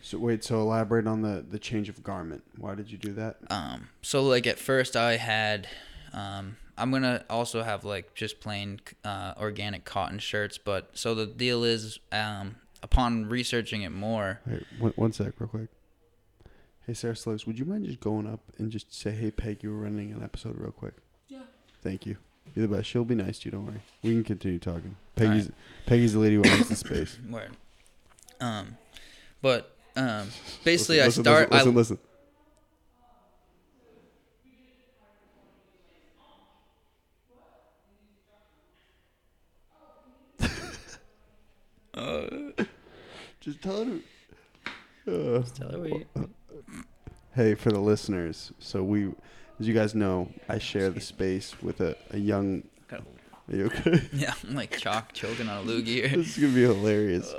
Speaker 1: So wait, so elaborate on the the change of garment. Why did you do that?
Speaker 3: Um, so like at first I had, um, I'm gonna also have like just plain uh, organic cotton shirts, but so the deal is, um, upon researching it more,
Speaker 1: Wait, one, one sec, real quick. Hey, Sarah Slugs, would you mind just going up and just say, "Hey, Peg, you were running an episode real quick."
Speaker 4: Yeah.
Speaker 1: Thank you. You're the best. She'll be nice to you. Don't worry. We can continue talking. Peggy's Peggy's the lady who owns the [COUGHS] space.
Speaker 3: word, um, but um, basically
Speaker 1: Listen,
Speaker 3: I start.
Speaker 1: Listen,
Speaker 3: I,
Speaker 1: listen, listen. [LAUGHS] Just tell her. Uh,
Speaker 3: Tell her we-
Speaker 1: hey, for the listeners, so we, as you guys know, I share the space with a, a young. Are you okay? [LAUGHS]
Speaker 3: yeah, I'm like chalk choking on a loogie here.
Speaker 1: this is gonna be hilarious.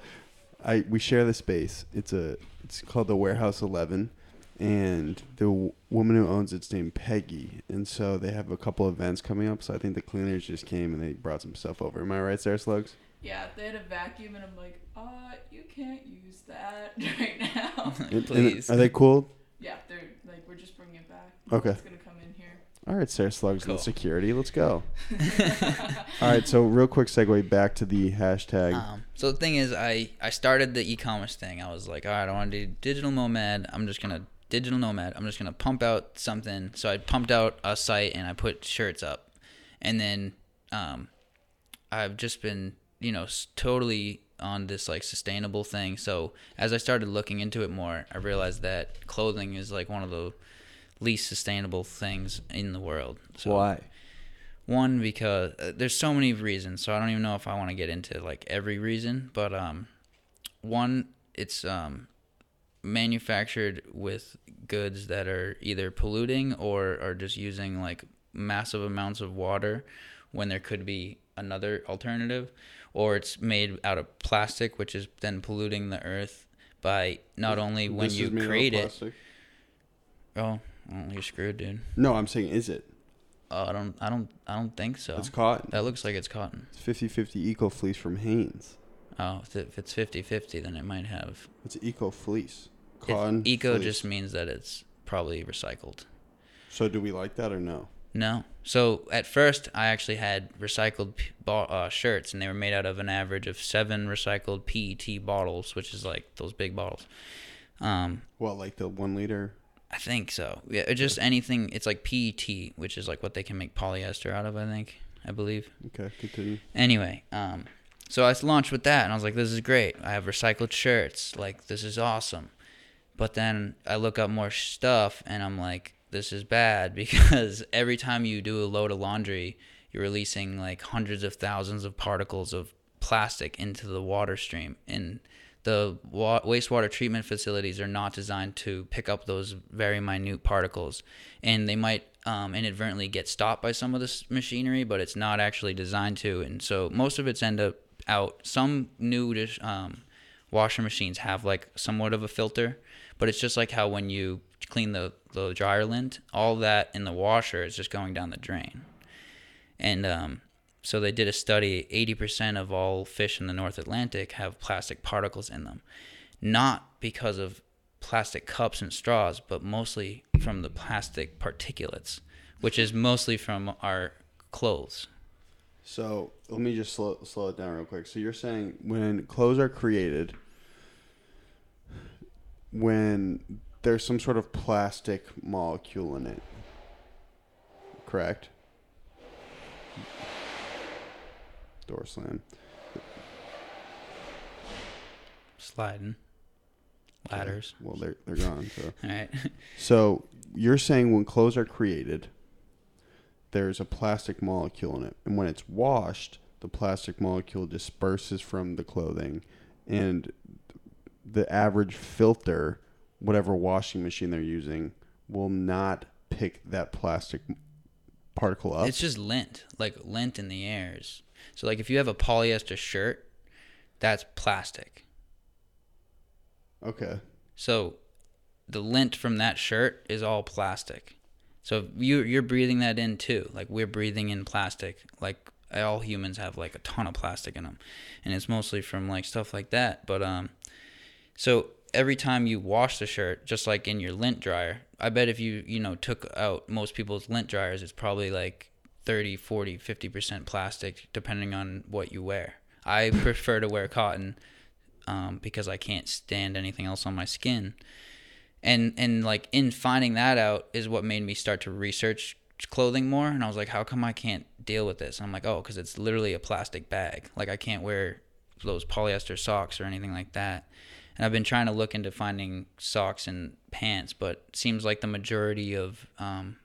Speaker 1: I we share the space. It's a it's called the Warehouse Eleven, and the w- woman who owns it's named Peggy. And so they have a couple events coming up. So I think the cleaners just came and they brought some stuff over. Am I right, Sarah Slugs?
Speaker 4: Yeah, they had a vacuum, and I'm like, uh, you can't use that [LAUGHS] right now. [LAUGHS]
Speaker 1: And- and
Speaker 3: Please.
Speaker 1: are they cool?
Speaker 4: yeah, they're like, we're just bringing it back.
Speaker 1: Okay.
Speaker 4: It's gonna come in here.
Speaker 1: All right, Sarah Slugs
Speaker 3: Cool.
Speaker 1: and security. Let's go. [LAUGHS] All right, so real quick segue back to the hashtag.
Speaker 3: Um, so the thing is, I I started the e-commerce thing. I was like, all right, I want to do digital nomad. I'm just gonna digital nomad. I'm just gonna pump out something. So I pumped out a site and I put shirts up, and then um, I've just been you know totally on this like sustainable thing. So as I started looking into it more, I realized that clothing is like one of the least sustainable things in the world. So
Speaker 1: Why?
Speaker 3: one because uh, there's so many reasons so i don't even know if i want to get into like every reason but um one it's um manufactured with goods that are either polluting or are just using like massive amounts of water when there could be another alternative or it's made out of plastic which is then polluting the earth by not only when
Speaker 1: This is
Speaker 3: you
Speaker 1: made out of
Speaker 3: create it oh well, you're screwed dude
Speaker 1: No, I'm saying is it?
Speaker 3: oh, i don't i don't i don't think so
Speaker 1: It's cotton.
Speaker 3: that looks like it's cotton
Speaker 1: It's 50-50 Eco Fleece from Hanes.
Speaker 3: Oh, if it's 50-50, then it might have.
Speaker 1: It's Eco Fleece.
Speaker 3: If
Speaker 1: Cotton.
Speaker 3: eco
Speaker 1: fleece.
Speaker 3: just means that it's probably recycled.
Speaker 1: So do we like that or no?
Speaker 3: No. So at first, I actually had recycled uh, shirts, and they were made out of an average of seven recycled PET bottles, which is like those big bottles. Um,
Speaker 1: Well, like the one liter.
Speaker 3: I think so. Yeah, just anything. It's like PET, which is like what they can make polyester out of. I think. I believe.
Speaker 1: Okay, continue.
Speaker 3: Anyway, um, so I launched with that, and I was like, "This is great. I have recycled shirts. Like, this is awesome." But then I look up more stuff, and I'm like, "This is bad," [LAUGHS] because every time you do a load of laundry, you're releasing like hundreds of thousands of particles of plastic into the water stream, and the wa- wastewater treatment facilities are not designed to pick up those very minute particles, and they might um, inadvertently get stopped by some of this machinery, but it's not actually designed to, and so most of it's end up out. Some new dish, um, washer machines have like somewhat of a filter, but it's just like how when you clean the the dryer lint, all that in the washer is just going down the drain, and um, so they did a study 80% of all fish in the North Atlantic have plastic particles in them. Not because of plastic cups and straws, but mostly from the plastic particulates, which is mostly from our clothes.
Speaker 1: So let me just slow slow it down real quick. So you're saying when clothes are created, when there's some sort of plastic molecule in it, correct? Door slam.
Speaker 3: Sliding. Ladders.
Speaker 1: Well, they're they're gone. So. [LAUGHS]
Speaker 3: All right. [LAUGHS]
Speaker 1: So you're saying when clothes are created, there's a plastic molecule in it, and when it's washed, the plastic molecule disperses from the clothing, and the average filter, whatever washing machine they're using, will not pick that plastic particle up.
Speaker 3: It's just lint, like lint in the airs. So like if you have a polyester shirt, that's plastic.
Speaker 1: okay.
Speaker 3: So the lint from that shirt is all plastic. So you you're breathing that in too. Like we're breathing in plastic. Like all humans have like a ton of plastic in them, and it's mostly from like stuff like that. But um, so every time you wash the shirt, just like in your lint dryer, I bet if you, you know, took out most people's lint dryers, it's probably like 30, 40, 50% plastic, depending on what you wear. I prefer to wear cotton um, because I can't stand anything else on my skin. And, and like in finding that out is what made me start to research clothing more. And I was like, how come I can't deal with this? And I'm like, oh, because it's literally a plastic bag. Like I can't wear those polyester socks or anything like that. And I've been trying to look into finding socks and pants, but it seems like the majority of um,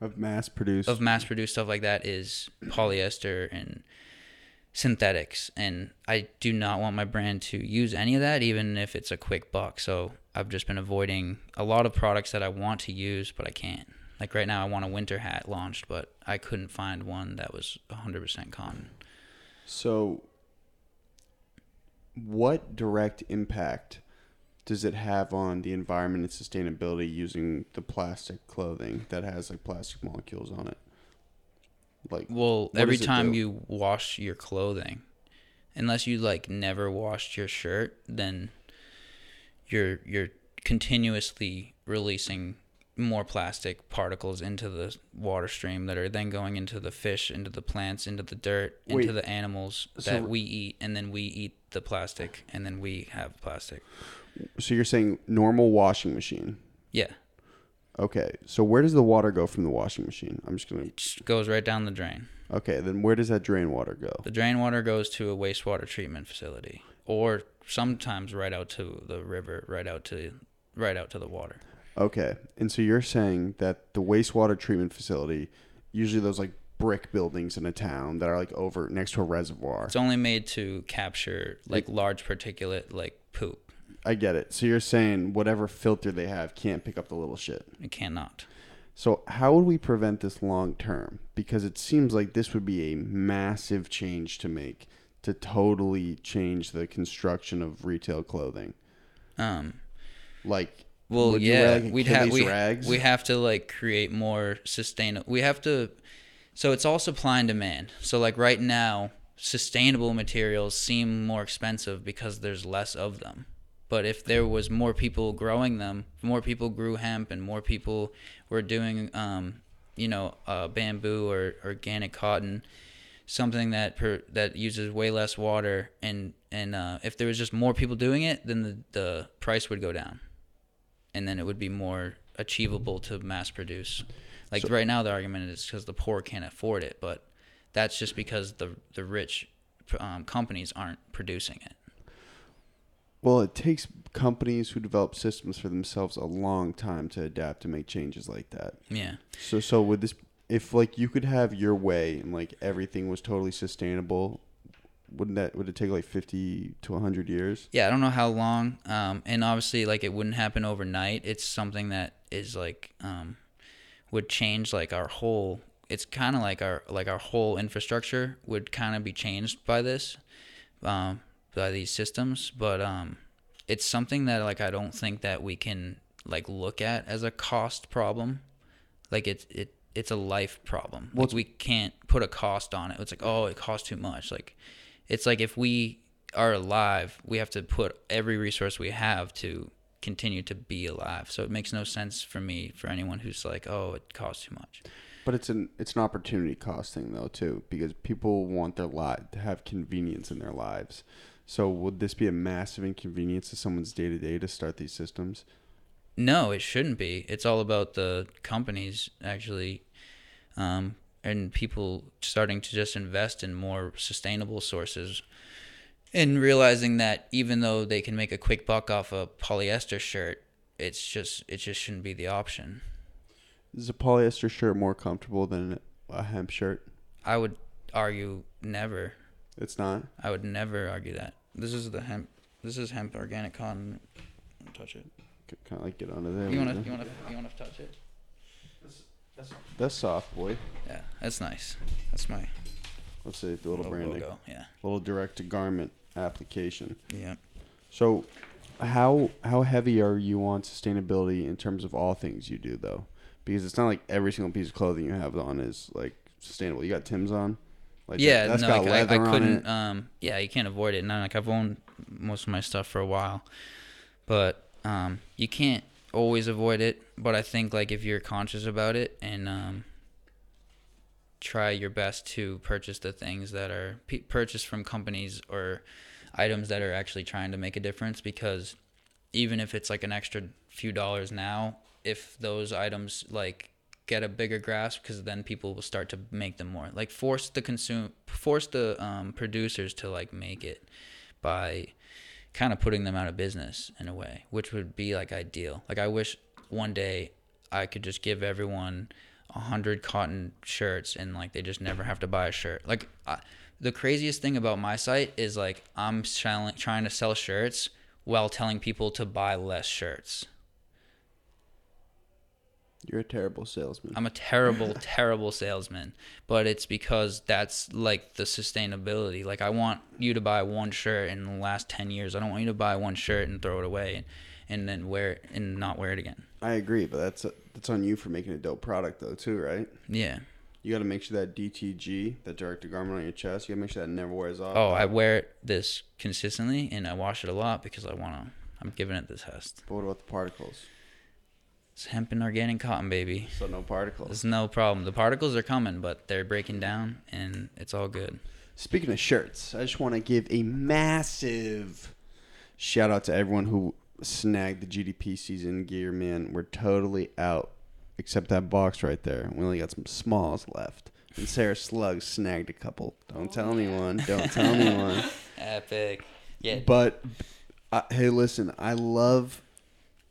Speaker 1: Of mass produced.
Speaker 3: of mass produced stuff like that is polyester and synthetics and I do not want my brand to use any of that even if it's a quick buck. So I've just been avoiding a lot of products that I want to use but I can't. Like right now I want a winter hat launched but I couldn't find one that was 100% cotton.
Speaker 1: So, what direct impact does it have on the environment and sustainability using the plastic clothing that has like plastic molecules on it? Like,
Speaker 3: Well, every time
Speaker 1: do?
Speaker 3: you wash your clothing, unless you like never washed your shirt, then you're you're continuously releasing more plastic particles into the water stream that are then going into the fish, into the plants, into the dirt, into the animals
Speaker 1: so-
Speaker 3: that we eat, and then we eat the plastic, and then we have plastic.
Speaker 1: so you're saying normal washing machine?
Speaker 3: Yeah,
Speaker 1: Okay, so where does the water go from the washing machine? I'm just gonna.
Speaker 3: it just goes right down the drain.
Speaker 1: Okay, then where does that drain water go?
Speaker 3: The drain water goes to a wastewater treatment facility, or sometimes right out to the river, right out to right out to the water.
Speaker 1: Okay, and so you're saying that the wastewater treatment facility, usually those like brick buildings in a town that are like over next to a reservoir.
Speaker 3: It's only made to capture like large particulate like poop.
Speaker 1: I get it. So you're saying whatever filter they have can't pick up the little shit.
Speaker 3: It cannot.
Speaker 1: So how would we prevent this long term? Because it seems like this would be a massive change to make to totally change the construction of retail clothing.
Speaker 3: Um.
Speaker 1: Like
Speaker 3: Well,
Speaker 1: would
Speaker 3: yeah, we'd have we,
Speaker 1: rags?
Speaker 3: we have to like create more sustainable. We have to. So it's all supply and demand. So like right now, sustainable materials seem more expensive because there's less of them. But if there was more people growing them, more people grew hemp, and more people were doing, um, you know, uh, bamboo or organic cotton, something that per, that uses way less water, and and uh, if there was just more people doing it, then the the price would go down, and then it would be more achievable to mass produce. Like
Speaker 1: So-
Speaker 3: right now, the argument is because the poor can't afford it, but that's just because the the rich um, companies aren't producing it.
Speaker 1: well, it takes companies who develop systems for themselves a long time to adapt to make changes like that.
Speaker 3: Yeah.
Speaker 1: So so would this if like you could have your way and like everything was totally sustainable, wouldn't that would it take like 50 to 100 years?
Speaker 3: Yeah, I don't know how long. Um, and obviously, like it wouldn't happen overnight. It's something that is like um, would change like our whole. It's kind of like our like our whole infrastructure would kind of be changed by this, um, by these systems. But um, it's something that like I don't think that we can like look at as a cost problem. Like it's it it's a life problem.
Speaker 1: Well,
Speaker 3: Like we can't put a cost on it. It's like oh, it costs too much. Like it's like if we are alive, we have to put every resource we have to continue to be alive. So it makes no sense for me for anyone who's like, oh, it costs too much.
Speaker 1: But it's an it's an opportunity cost thing though too because people want their life to have convenience in their lives. So would this be a massive inconvenience to someone's day to day to start these systems?
Speaker 3: No, it shouldn't be. It's all about the companies actually, um, and people starting to just invest in more sustainable sources, and realizing that even though they can make a quick buck off a polyester shirt, it's just it just shouldn't be the option.
Speaker 1: Is a polyester shirt more comfortable than a hemp shirt?
Speaker 3: I would argue never.
Speaker 1: It's not.
Speaker 3: I would never argue that. This is the hemp. This is hemp organic cotton. Touch it.
Speaker 1: Kind of like get under there.
Speaker 3: You wanna you wanna you wanna touch it?
Speaker 1: That's soft, boy.
Speaker 3: Yeah, that's nice. That's my
Speaker 1: Let's see the little
Speaker 3: little
Speaker 1: branding,
Speaker 3: logo. Yeah.
Speaker 1: little direct to garment application.
Speaker 3: Yeah.
Speaker 1: So, how how heavy are you on sustainability in terms of all things you do though? Because it's not like every single piece of clothing you have on is like sustainable. You got Tim's on, like that-
Speaker 3: yeah,
Speaker 1: that's
Speaker 3: no,
Speaker 1: got
Speaker 3: like, I, I
Speaker 1: leather on
Speaker 3: couldn't.
Speaker 1: it.
Speaker 3: Um, yeah, you can't avoid it. And I, like I've owned most of my stuff for a while, but um, you can't always avoid it. But I think like if you're conscious about it and um, try your best to purchase the things that are p- purchased from companies or items that are actually trying to make a difference, because even if it's like an extra few dollars now, if those items like get a bigger grasp because then people will start to make them more. Like force the consume force the um, producers to like make it by kind of putting them out of business in a way which would be like ideal. Like i wish one day i could just give everyone a hundred cotton shirts and like they just never have to buy a shirt like I, the craziest thing about my site is like i'm selling, trying to sell shirts while telling people to buy less shirts
Speaker 1: You're a terrible salesman.
Speaker 3: I'm a terrible, [LAUGHS] terrible salesman. But it's because that's like the sustainability. Like I want you to buy one shirt in the last ten years. I don't want you to buy one shirt and throw it away and, then wear it and not wear it again.
Speaker 1: I agree, but that's that's on you for making a dope product though too, right?
Speaker 3: Yeah.
Speaker 1: You got to make sure that DTG, that direct to garment on your chest, you got to make sure that never wears off.
Speaker 3: Oh, I wear this consistently and I wash it a lot because I want to. I'm giving it the test.
Speaker 1: But what about the particles?
Speaker 3: It's hemp and organic cotton, baby.
Speaker 1: So no particles.
Speaker 3: There's no problem. The particles are coming, but they're breaking down and it's all good.
Speaker 1: Speaking of shirts, I just want to give a massive shout out to everyone who snagged the GDP season gear, man. We're totally out, except that box right there. We only got some smalls left. And Sarah Slug snagged a couple. Don't tell anyone. Don't tell [LAUGHS] anyone.
Speaker 3: Epic. Yeah.
Speaker 1: But uh, hey, listen, I love.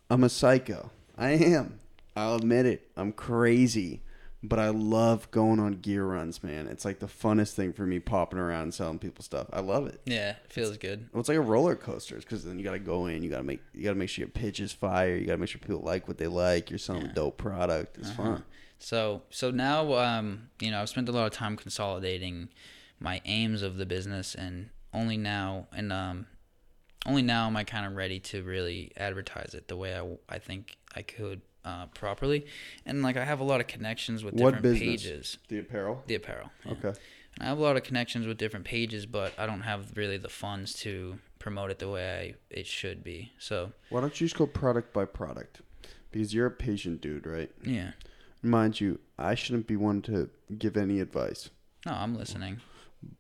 Speaker 1: I'm a psycho. I am. I'll admit it. I'm crazy, but I love going on gear runs, man. It's like the funnest thing for me, popping around and selling people stuff. I love it.
Speaker 3: Yeah, it feels good.
Speaker 1: Well, it's like a roller coaster because then you got to go in, you got to make, you got to make sure your pitch is fire. You got to make sure people like what they like. You're selling a dope product. It's fun.
Speaker 3: So so now um, you know I've spent a lot of time consolidating my aims of the business, and only now and um, only now am I kind of ready to really advertise it the way I, I think I could uh, properly, and like I have a lot of connections with
Speaker 1: What
Speaker 3: different
Speaker 1: business?
Speaker 3: pages.
Speaker 1: The apparel.
Speaker 3: The apparel. yeah.
Speaker 1: Okay.
Speaker 3: And I have a lot of connections with different pages, but I don't have really the funds to promote it the way I, it should be. So
Speaker 1: Why don't you just go product by product? Because you're a patient dude, right?
Speaker 3: yeah,
Speaker 1: Mind you, I shouldn't be one to give any advice.
Speaker 3: no, I'm listening.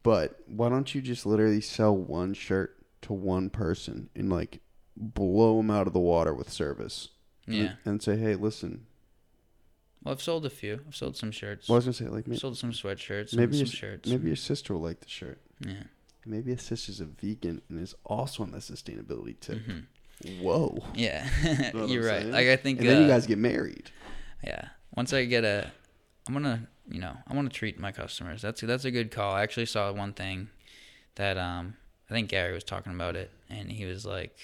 Speaker 1: But why don't you just literally sell one shirt to one person and like blow them out of the water with service?
Speaker 3: Yeah.
Speaker 1: And, say, hey, listen.
Speaker 3: Well, I've sold a few. I've sold some shirts.
Speaker 1: Well, I was gonna say like may-
Speaker 3: sold some sweatshirts.
Speaker 1: maybe
Speaker 3: some,
Speaker 1: your,
Speaker 3: shirts.
Speaker 1: maybe your sister will like the shirt.
Speaker 3: Yeah.
Speaker 1: Maybe your sister's a vegan and is also on the sustainability tip.
Speaker 3: Mhm.
Speaker 1: Whoa.
Speaker 3: Yeah. [LAUGHS]
Speaker 1: Know
Speaker 3: You're right.
Speaker 1: saying?
Speaker 3: Like I think.
Speaker 1: And then you
Speaker 3: uh,
Speaker 1: guys get married.
Speaker 3: Yeah. Once I get a, I'm gonna, you know, I want to treat my customers. That's that's a good call. I actually saw one thing that um I think Gary was talking about it, and he was like,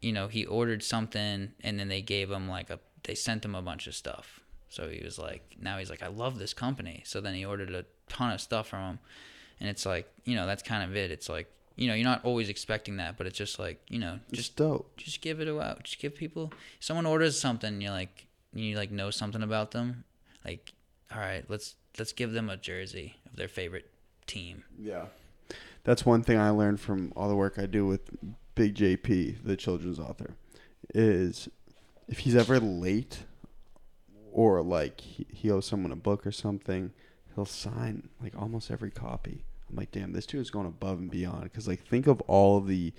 Speaker 3: you know, he ordered something, and then they gave him like a, they sent him a bunch of stuff. So he was like, now he's like, I love this company. So then he ordered a ton of stuff from them, and it's like, you know, that's kind of it. It's like, you know, you're not always expecting that, but it's just like, you know,
Speaker 1: Just
Speaker 3: just
Speaker 1: dope.
Speaker 3: just give it out. Just give people. Someone orders something, you're like you like know something about them. Like, all right, let's let's give them a jersey of their favorite team.
Speaker 1: Yeah. That's one thing I learned from all the work I do with Big JP, the children's author, is if he's ever late or like he, he owes someone a book or something, he'll sign like almost every copy. I'm like, damn, this dude is going above and beyond. Because like, think of all the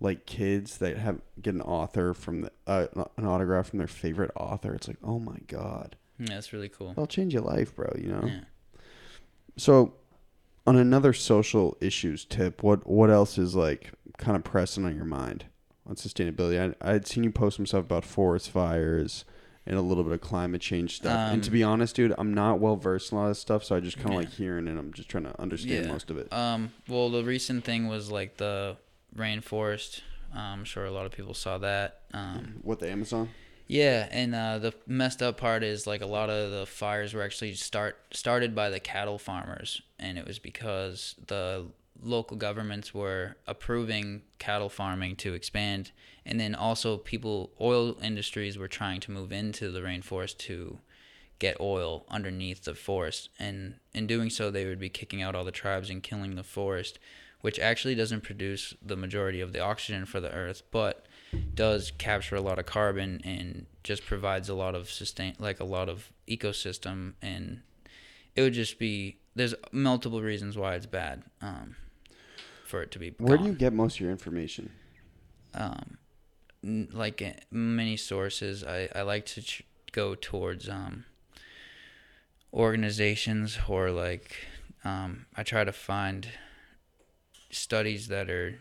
Speaker 1: like kids that have get an author from the uh, an autograph from their favorite author. It's like, oh my god,
Speaker 3: Yeah, that's really cool.
Speaker 1: that'll change your life, bro. You know.
Speaker 3: Yeah.
Speaker 1: So, on another social issues tip, what what else is like kind of pressing on your mind on sustainability? I I'd seen you post some stuff about forest fires and a little bit of climate change stuff. and to
Speaker 3: Um,
Speaker 1: be honest, dude, I'm not well versed in a lot of stuff, so I just kind of
Speaker 3: Yeah.
Speaker 1: like hearing and I'm just trying to understand
Speaker 3: Yeah.
Speaker 1: most of it.
Speaker 3: Um. Well, the recent thing was like the rainforest. Um, I'm sure a lot of people saw that. Um.
Speaker 1: what the Amazon?
Speaker 3: Yeah, and uh, the messed up part is like a lot of the fires were actually start started by the cattle farmers, and it was because the local governments were approving cattle farming to expand, and then also people oil industries were trying to move into the rainforest to get oil underneath the forest, and in doing so, they would be kicking out all the tribes and killing the forest, which actually doesn't produce the majority of the oxygen for the earth, but does capture a lot of carbon and just provides a lot of sustain like a lot of ecosystem and it would just be there's multiple reasons why it's bad um, for it to be
Speaker 1: Where do you get most of your information?
Speaker 3: um, n- like uh, many sources, I, I like to ch- go towards um, organizations or like um, I try to find studies that are.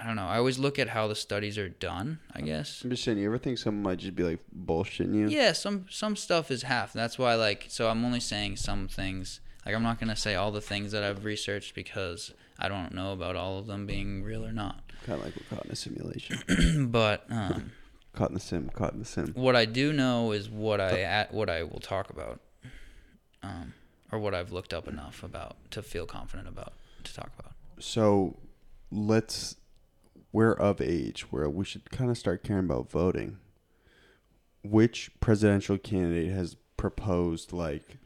Speaker 3: I don't know. I always look at how the studies are done. I guess.
Speaker 1: I'm just saying, you ever think someone might just be like bullshitting you?
Speaker 3: Yeah, some some stuff is half. That's why like so I'm only saying some things. Like I'm not gonna say all the things that I've researched because I don't know about all of them being real or not.
Speaker 1: Kind of like we're caught in a simulation. [CLEARS THROAT]
Speaker 3: but um, [LAUGHS]
Speaker 1: caught in the sim. Caught in the sim.
Speaker 3: what I do know is what I at what I will talk about, um, or what I've looked up enough about to feel confident about to talk about.
Speaker 1: So, let's. We're of age where we should kind of start caring about voting. Which presidential candidate has proposed like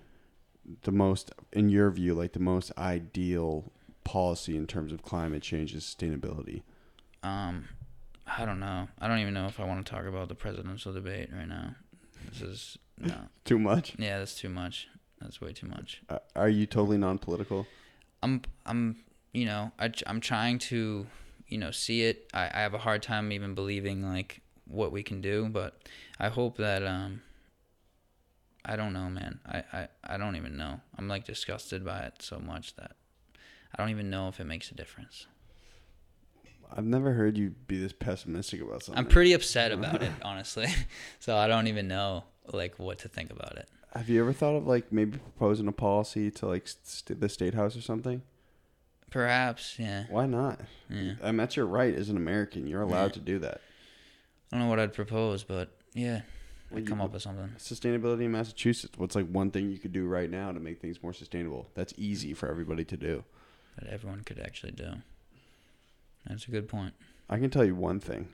Speaker 1: the most, in your view, like the most ideal policy in terms of climate change and sustainability?
Speaker 3: Um, I don't know. I don't even know if I want to talk about the presidential debate right now. This is no. [LAUGHS]
Speaker 1: Too much?
Speaker 3: Yeah, that's too much. That's way too much.
Speaker 1: Uh, are you totally non-political?
Speaker 3: I'm I'm you know I I'm trying to you know see it. I, I have a hard time even believing like what we can do, but I hope that um I don't know, man. I, I, I don't even know. I'm like disgusted by it so much that I don't even know if it makes a difference.
Speaker 1: I've never heard you be this pessimistic about something.
Speaker 3: I'm pretty upset [LAUGHS] about it, honestly. [LAUGHS] so I don't even know like what to think about it.
Speaker 1: Have you ever thought of like maybe proposing a policy to like st- the state house or something?
Speaker 3: Perhaps, yeah.
Speaker 1: Why not?
Speaker 3: Yeah.
Speaker 1: I mean, that's your right as an American. You're allowed
Speaker 3: Yeah.
Speaker 1: to do that.
Speaker 3: I don't know what I'd propose, but yeah,
Speaker 1: Well,
Speaker 3: I'd come up with something.
Speaker 1: Sustainability in Massachusetts. What's like one thing you could do right now to make things more sustainable? That's easy for everybody to do.
Speaker 3: that everyone could actually do. That's a good point.
Speaker 1: I can tell you one thing.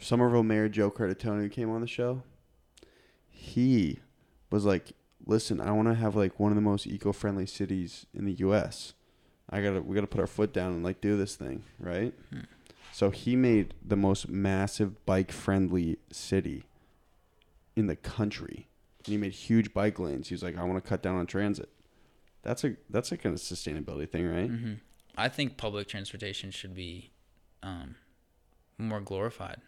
Speaker 1: Somerville Mayor Joe Curtatone who came on the show, he was like, "Listen, I want to have like one of the most eco-friendly cities in the U.S. I gotta, we gotta put our foot down and like do this thing, right?"
Speaker 3: Hmm.
Speaker 1: So he made the most massive bike-friendly city in the country, and he made huge bike lanes. He was like, "I want to cut down on transit." That's a that's a kind of sustainability thing, right?
Speaker 3: hmm I think public transportation should be um, more glorified.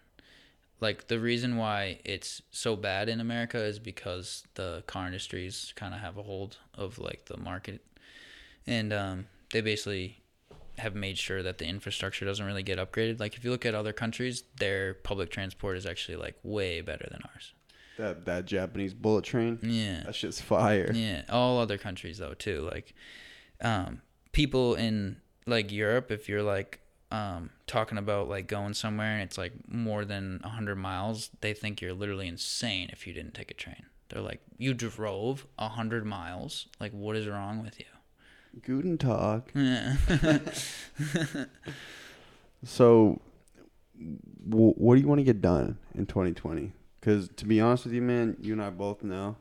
Speaker 3: Like the reason why it's so bad in America is because the car industries kind of have a hold of like the market, and um, they basically have made sure that the infrastructure doesn't really get upgraded. Like if you look at other countries, their public transport is actually like way better than ours.
Speaker 1: That that Japanese bullet train,
Speaker 3: Yeah.
Speaker 1: that shit's fire.
Speaker 3: Yeah, all other countries though too. Like, um, people in like Europe, if you're like um talking about like going somewhere and it's like more than hundred miles, they think you're literally insane if you didn't take a train. They're like, you drove a hundred miles. Like, what is wrong with you?
Speaker 1: Guten Tag.
Speaker 3: Yeah. [LAUGHS]
Speaker 1: So, w- what do you want to get done in 2020? Because to be honest with you, man, you and I both know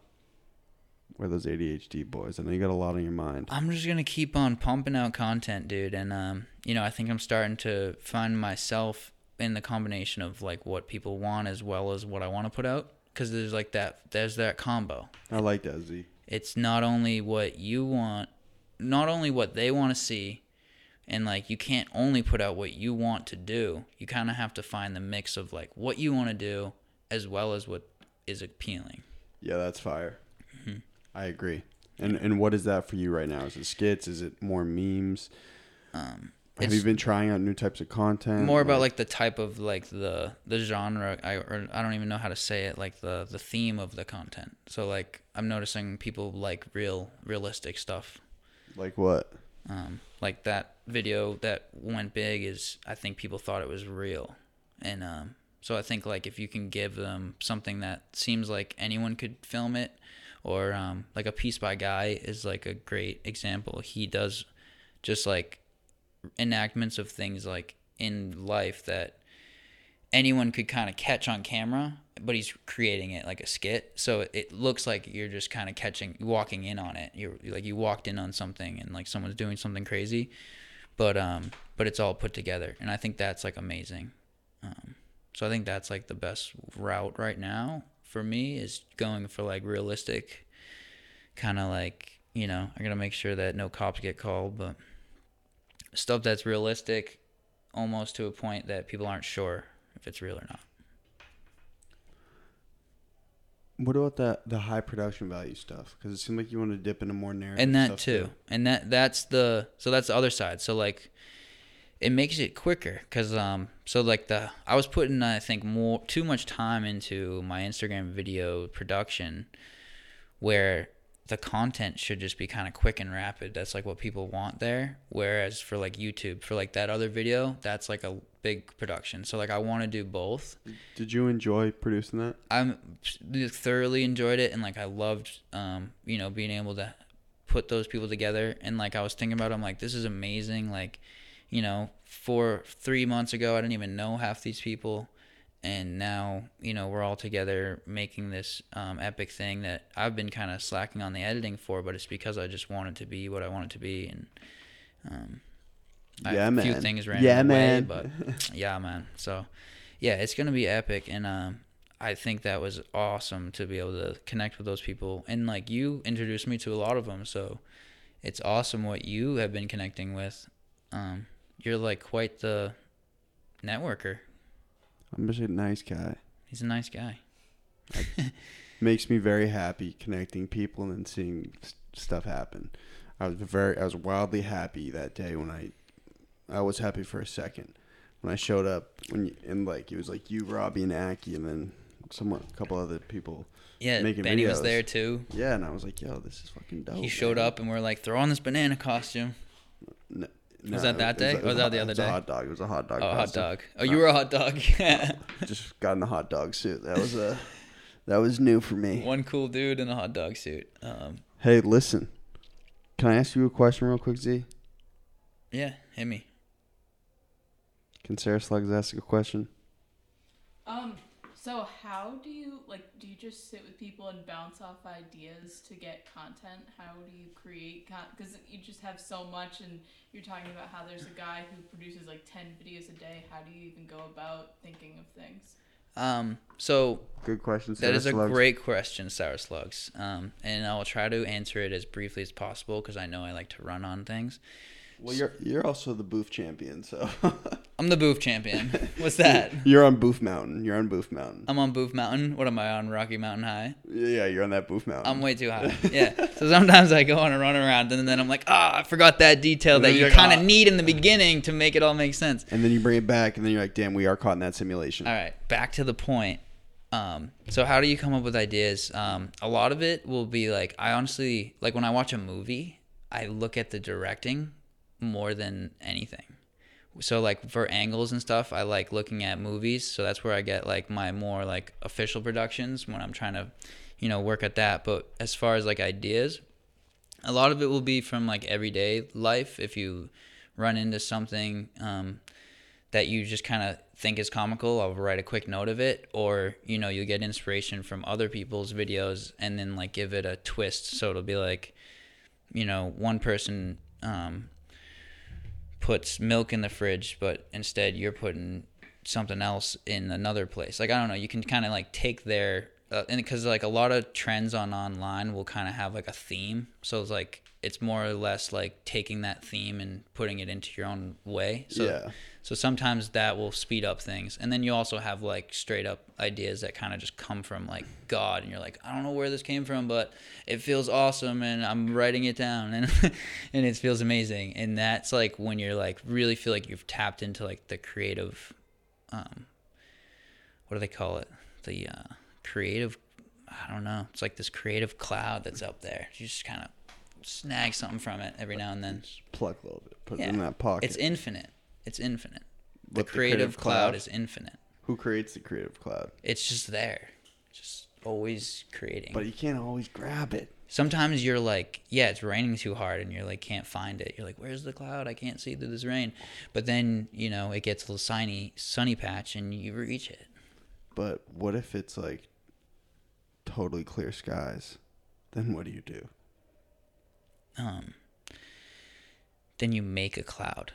Speaker 1: we're those ADHD boys. I know you got a lot on your mind.
Speaker 3: I'm just gonna keep on pumping out content, dude, and um, you know, I think I'm starting to find myself in the combination of like what people want as well as what I want to put out, because there's like that, there's that combo.
Speaker 1: I like that, Z.
Speaker 3: It's not only what you want, not only what they want to see, and like you can't only put out what you want to do. You kind of have to find the mix of like what you want to do as well as what is appealing.
Speaker 1: Yeah, that's fire.
Speaker 3: Mm-hmm.
Speaker 1: I agree. And and what is that for you right now? Is it skits? Is it more memes?
Speaker 3: Um,
Speaker 1: Have you been trying out new types of content?
Speaker 3: more about like the type of like the the genre I or I don't even know how to say it like the the theme of the content. So like I'm noticing people like real realistic stuff.
Speaker 1: Like what?
Speaker 3: Um, like that video that went big is I think people thought it was real, and um, so I think like if you can give them something that seems like anyone could film it, or um, like a piece by guy is like a great example. He does just like enactments of things like in life that anyone could kind of catch on camera, but he's creating it like a skit. So it looks like you're just kind of catching, walking in on it. You're like you walked in on something and like someone's doing something crazy, but um, but it's all put together, and I think that's like amazing. Um, so I think that's like the best route right now for me is going for like realistic, kind of like you know I gotta make sure that no cops get called, but stuff that's realistic, almost to a point that people aren't sure if it's real or not.
Speaker 1: What about that the high production value stuff? Because it seemed like you want to dip into more narrative.
Speaker 3: and that
Speaker 1: stuff
Speaker 3: too and that that's the so that's the other side so like it makes it quicker because um so like the i was putting i think more too much time into my instagram video production where the content should just be kind of quick and rapid that's like what people want there whereas for like youtube for like that other video that's like a big production. So like i want to do both.
Speaker 1: Did you enjoy producing that?
Speaker 3: I'm thoroughly enjoyed it and like I loved um you know being able to put those people together. And like I was thinking about it, I'm like this is amazing like you know four three months ago I didn't even know half these people. And now you know we're all together making this um, epic thing that I've been kind of slacking on the editing for but it's because I just wanted to be what I wanted to be. And um I-
Speaker 1: Yeah,
Speaker 3: a few
Speaker 1: man.
Speaker 3: things ran
Speaker 1: Yeah,
Speaker 3: away,
Speaker 1: man.
Speaker 3: but [LAUGHS] yeah, man. So, yeah, it's gonna be epic, and um, I think that was awesome to be able to connect with those people, and like you introduced me to a lot of them, so it's awesome what you have been connecting with. Um, you're like quite the networker.
Speaker 1: I'm just a nice guy.
Speaker 3: He's a nice guy. [LAUGHS]
Speaker 1: Makes me very happy connecting people and then seeing stuff happen. I was very, I was wildly happy that day when I, I was happy for a second when I showed up when you, and like it was like you, Robbie, and Aki, and then someone, a couple other people.
Speaker 3: Yeah,
Speaker 1: Making
Speaker 3: Benny was
Speaker 1: videos.
Speaker 3: there too.
Speaker 1: Yeah, and I was like, yo, this is fucking dope.
Speaker 3: he showed
Speaker 1: man.
Speaker 3: up, and we're like, throw on this banana costume.
Speaker 1: No,
Speaker 3: Was that that day?
Speaker 1: a-
Speaker 3: Or was that the
Speaker 1: it
Speaker 3: other
Speaker 1: was a
Speaker 3: day?
Speaker 1: hot dog. It was a hot dog.
Speaker 3: Oh, hot dog. Oh, you were a hot dog. Yeah. [LAUGHS] [LAUGHS]
Speaker 1: Just got in the hot dog suit. That was a, that was new for me.
Speaker 3: One cool dude in a hot dog suit. Um,
Speaker 1: Hey, listen. Can I ask you a question real quick, Z?
Speaker 3: yeah, hit me.
Speaker 1: Can Sarah Slugs ask a question?
Speaker 4: Um, so how do you like do you just sit with people and bounce off ideas to get content? How do you create con cuz you just have so much and you're talking about how there's a guy who produces like 10 videos a day. How do you even go about thinking of things?
Speaker 3: Um, so
Speaker 1: Good question,
Speaker 3: that
Speaker 1: Sarah
Speaker 3: is a
Speaker 1: Slugs.
Speaker 3: great question, Sour Slugs. Um, and I will try to answer it as briefly as possible because I know I like to run on things.
Speaker 1: Well, you're you're also the boof champion, so [LAUGHS]
Speaker 3: I'm the Boof champion. What's that? [LAUGHS]
Speaker 1: you're on Boof Mountain. You're on Boof Mountain.
Speaker 3: I'm on Boof Mountain. What am I on? Rocky Mountain High.
Speaker 1: yeah, you're on that Boof Mountain.
Speaker 3: I'm way too high. Yeah. So sometimes I go on a run around and then I'm like, ah, I forgot that detail that you
Speaker 1: like,
Speaker 3: kind of
Speaker 1: "Ah."
Speaker 3: need in the beginning to make it all make sense.
Speaker 1: and then you bring it back, and then you're like, damn, we are caught in that simulation.
Speaker 3: All right, back to the point. Um, so how do you come up with ideas? Um, a lot of it will be like I honestly like when I watch a movie, I look at the directing more than anything. So like for angles and stuff, I like looking at movies. So that's where I get like my more like official productions when I'm trying to, you know, work at that. But as far as like ideas, a lot of it will be from like everyday life. If you run into something um, that you just kind of think is comical, I'll write a quick note of it, or you know, you get inspiration from other people's videos and then like give it a twist. So it'll be like, you know, one person um, puts milk in the fridge, but instead you're putting something else in another place. Like I don't know, you can kind of like take their uh, and because like a lot of trends on online will kind of have like a theme, so it's like it's more or less like taking that theme and putting it into your own way. So
Speaker 1: Yeah.
Speaker 3: So sometimes that will speed up things, and then you also have like straight up ideas that kind of just come from like God, and you're like, I don't know where this came from, but it feels awesome, and I'm writing it down, and [LAUGHS] and it feels amazing, and that's like when you're like really feel like you've tapped into like the creative, um, what do they call it? The uh, creative, I don't know. It's like this creative cloud that's up there. You just kind of snag something from it every now and then.
Speaker 1: Just pluck a little bit, put
Speaker 3: Yeah.
Speaker 1: it in that pocket.
Speaker 3: It's infinite. It's infinite. The creative,
Speaker 1: creative
Speaker 3: cloud,
Speaker 1: cloud?
Speaker 3: is infinite.
Speaker 1: Who creates the creative cloud?
Speaker 3: It's just there. Just always creating.
Speaker 1: But you can't always grab it.
Speaker 3: Sometimes you're like, yeah, it's raining too hard and you're like can't find it. You're like, where's the cloud? I can't see through this rain. But then, you know, it gets a little sunny sunny patch and you reach it.
Speaker 1: But what if it's like totally clear skies? Then what do you do?
Speaker 3: Um then you make a cloud.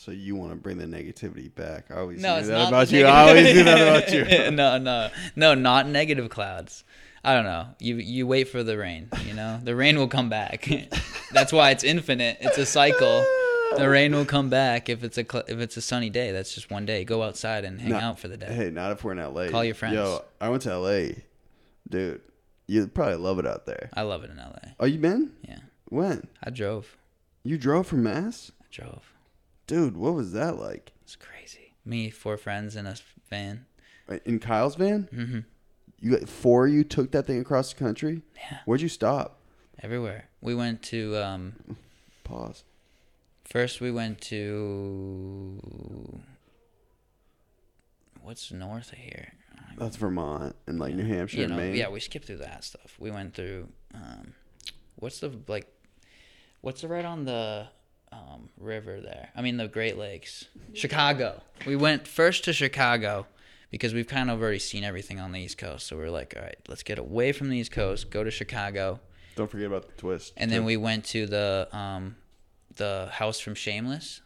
Speaker 1: So you want to bring the negativity back? I always
Speaker 3: No,
Speaker 1: knew that about you. I always knew that about [LAUGHS] you.
Speaker 3: no, no, no, not negative clouds. I don't know. You you wait for the rain. You know, the rain will come back. [LAUGHS] That's why it's infinite. It's a cycle. The rain will come back if it's a cl- if it's a sunny day. That's just one day. Go outside and hang
Speaker 1: No.
Speaker 3: out for the day.
Speaker 1: Hey, not if we're in LA.
Speaker 3: Call your friends.
Speaker 1: Yo, I went to LA, dude. You probably love it out there.
Speaker 3: I love it in LA.
Speaker 1: Oh, you been?
Speaker 3: Yeah,
Speaker 1: When?
Speaker 3: I drove.
Speaker 1: You drove from Mass?
Speaker 3: I drove.
Speaker 1: Dude, what was that like?
Speaker 3: It's crazy. Me, four friends in a van.
Speaker 1: In Kyle's van?
Speaker 3: hmm
Speaker 1: You got four of you took that thing across the country?
Speaker 3: Yeah,
Speaker 1: Where'd you stop?
Speaker 3: everywhere. We went to um,
Speaker 1: Pause.
Speaker 3: First, we went to what's north of here.
Speaker 1: That's Vermont and like New Hampshire
Speaker 3: You
Speaker 1: and
Speaker 3: know,
Speaker 1: Maine.
Speaker 3: yeah, we skipped through that stuff. We went through um, what's the like, what's the right on the um, river there? I mean the Great Lakes, Chicago. We went first to Chicago because we've kind of already seen everything on the East Coast. So we are like, all right, let's get away from the East Coast, go to Chicago,
Speaker 1: Don't forget about the twist.
Speaker 3: and then we went to the um, the house from Shameless,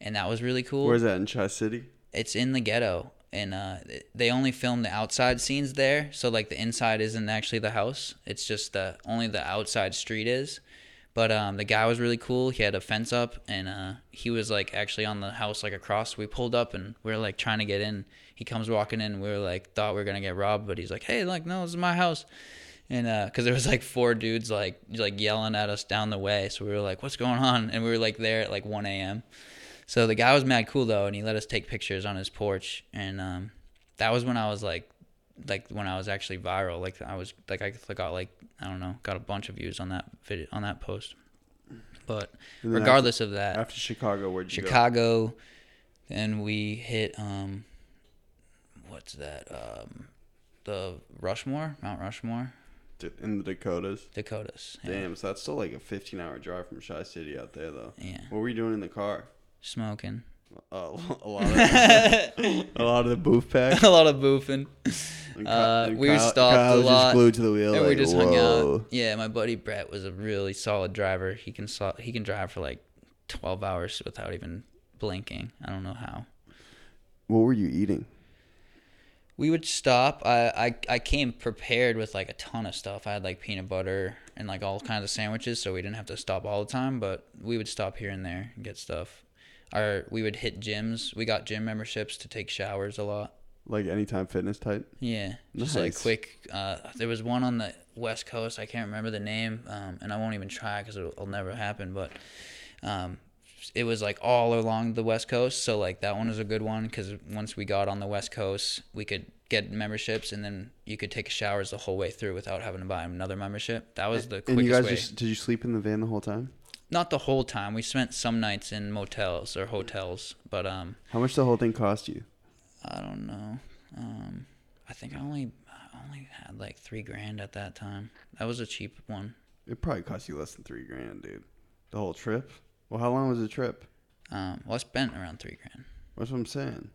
Speaker 3: and that was really cool.
Speaker 1: Where's that in Chi City?
Speaker 3: It's in the ghetto, and uh, they only filmed the outside scenes there. So like the inside isn't actually the house. It's just the only the outside street is. But um, the guy was really cool. He had a fence up, and uh, he was like actually on the house like across. We pulled up, and we were like trying to get in. He comes walking in. We were like thought we were gonna get robbed, but he's like, "Hey, like no, this is my house." And uh 'cause there was like four dudes like like yelling at us down the way, so we were like, "What's going on?" And we were like there at like 1 a.m. So the guy was mad cool though, and he let us take pictures on his porch, and um, that was when I was like, like when I was actually viral. Like I was like I got like I don't know, got a bunch of views on that video on that post. But
Speaker 1: And
Speaker 3: regardless of that,
Speaker 1: After, after Chicago, where'd you go?
Speaker 3: Chicago, then we hit um, what's that? Um, the Rushmore, Mount Rushmore,
Speaker 1: In the Dakotas.
Speaker 3: Dakotas. Yeah.
Speaker 1: Damn, so that's still like a 15 hour drive from Chi City out there, though.
Speaker 3: Yeah,
Speaker 1: What were you doing in the car?
Speaker 3: smoking.
Speaker 1: Uh, [LAUGHS] a lot of [LAUGHS] a lot of the boof pack.
Speaker 3: a lot of boofing. [LAUGHS]
Speaker 1: And Ky-
Speaker 3: Uh,
Speaker 1: and
Speaker 3: we
Speaker 1: Kyle-
Speaker 3: stopped
Speaker 1: Kyle
Speaker 3: a
Speaker 1: was
Speaker 3: lot,
Speaker 1: just glued to the wheel.
Speaker 3: and we
Speaker 1: like,
Speaker 3: just hung
Speaker 1: whoa.
Speaker 3: out. Yeah, my buddy Brett was a really solid driver. He can so- he can drive for like twelve hours without even blinking. I don't know how.
Speaker 1: What were you eating?
Speaker 3: We would stop. I, I I came prepared with like a ton of stuff. I had like peanut butter and like all kinds of sandwiches, so we didn't have to stop all the time. But we would stop here and there and get stuff. Our we would hit gyms. We got gym memberships to take showers a lot.
Speaker 1: Like anytime fitness type?
Speaker 3: Yeah, just like quick. Uh, there was one on the west coast. I can't remember the name, um, and I won't even try because it'll, it'll never happen. But um, it was like all along the west coast. So like that one was a good one because once we got on the west coast, we could get memberships, and then you could take showers the whole way through without having to buy another membership. That was the
Speaker 1: And
Speaker 3: quickest
Speaker 1: you guys
Speaker 3: way.
Speaker 1: just did you sleep in the van the whole time?
Speaker 3: Not the whole time. We spent some nights in motels or hotels, but um,
Speaker 1: How much the whole thing cost you?
Speaker 3: I don't know. Um, I think I only I only had like three grand at that time. That was a cheap one.
Speaker 1: It probably cost you less than three grand, dude. The whole trip. Well, how long was the trip?
Speaker 3: Um, well, I spent around three grand.
Speaker 1: That's what I'm saying.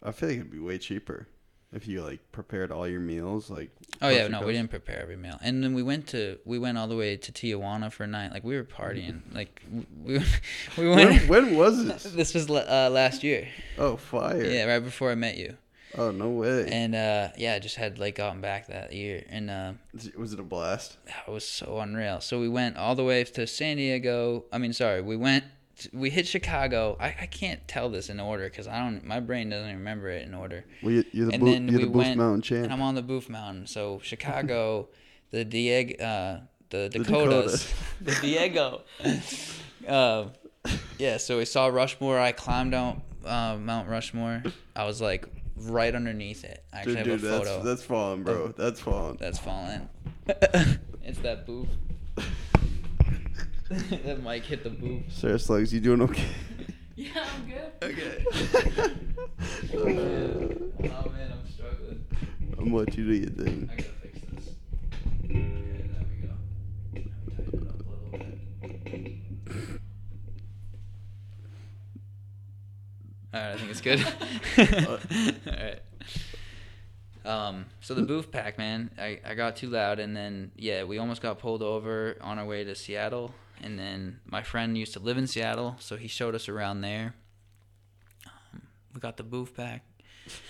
Speaker 1: I feel like it'd be way cheaper if you like prepared all your meals. Like,
Speaker 3: Oh yeah, no, we didn't prepare every meal, and then we went to we went all the way to Tijuana for a night. Like we were partying. [LAUGHS] Like we [LAUGHS] we
Speaker 1: When,
Speaker 3: went.
Speaker 1: when was [LAUGHS] this?
Speaker 3: this was uh, last year.
Speaker 1: Oh, fire!
Speaker 3: Yeah, right before I met you.
Speaker 1: Oh, no way.
Speaker 3: And uh, yeah, I just had like gotten back that year, and uh,
Speaker 1: was it a blast?
Speaker 3: it was so unreal. So we went all the way to San Diego. I mean, sorry, we went. We hit Chicago. I, I can't tell this in order because I don't. My brain doesn't remember it in order.
Speaker 1: Well, you, you're the,
Speaker 3: and
Speaker 1: Booth,
Speaker 3: then
Speaker 1: you're
Speaker 3: we
Speaker 1: the Booth
Speaker 3: went,
Speaker 1: Mountain champ.
Speaker 3: and I'm on the Boof Mountain. So Chicago, [LAUGHS] the Diego, uh, the
Speaker 1: The
Speaker 3: Dakotas, [LAUGHS] the Diego. uh, yeah, so we saw Rushmore. I climbed out uh, Mount Rushmore. I was like right underneath it. I actually
Speaker 1: dude,
Speaker 3: have
Speaker 1: dude
Speaker 3: a
Speaker 1: that's,
Speaker 3: photo
Speaker 1: that's falling, bro. That's falling.
Speaker 3: that's fallen. [LAUGHS] it's that booth. [LAUGHS] that mic hit the booth.
Speaker 1: Sarah Slugs, you doing okay?
Speaker 4: Yeah, I'm good.
Speaker 1: Okay. [LAUGHS] [LAUGHS]
Speaker 3: Oh man, I'm struggling.
Speaker 1: I'm what you do your thing.
Speaker 3: I gotta fix this. Okay, there we go. Tighten it up a little bit. Alright, I think it's good. Alright. Um, so the boof pack, man, I, I got too loud, and then yeah, we almost got pulled over on our way to Seattle, and then my friend used to live in Seattle, so he showed us around there. Um, we got the boof pack,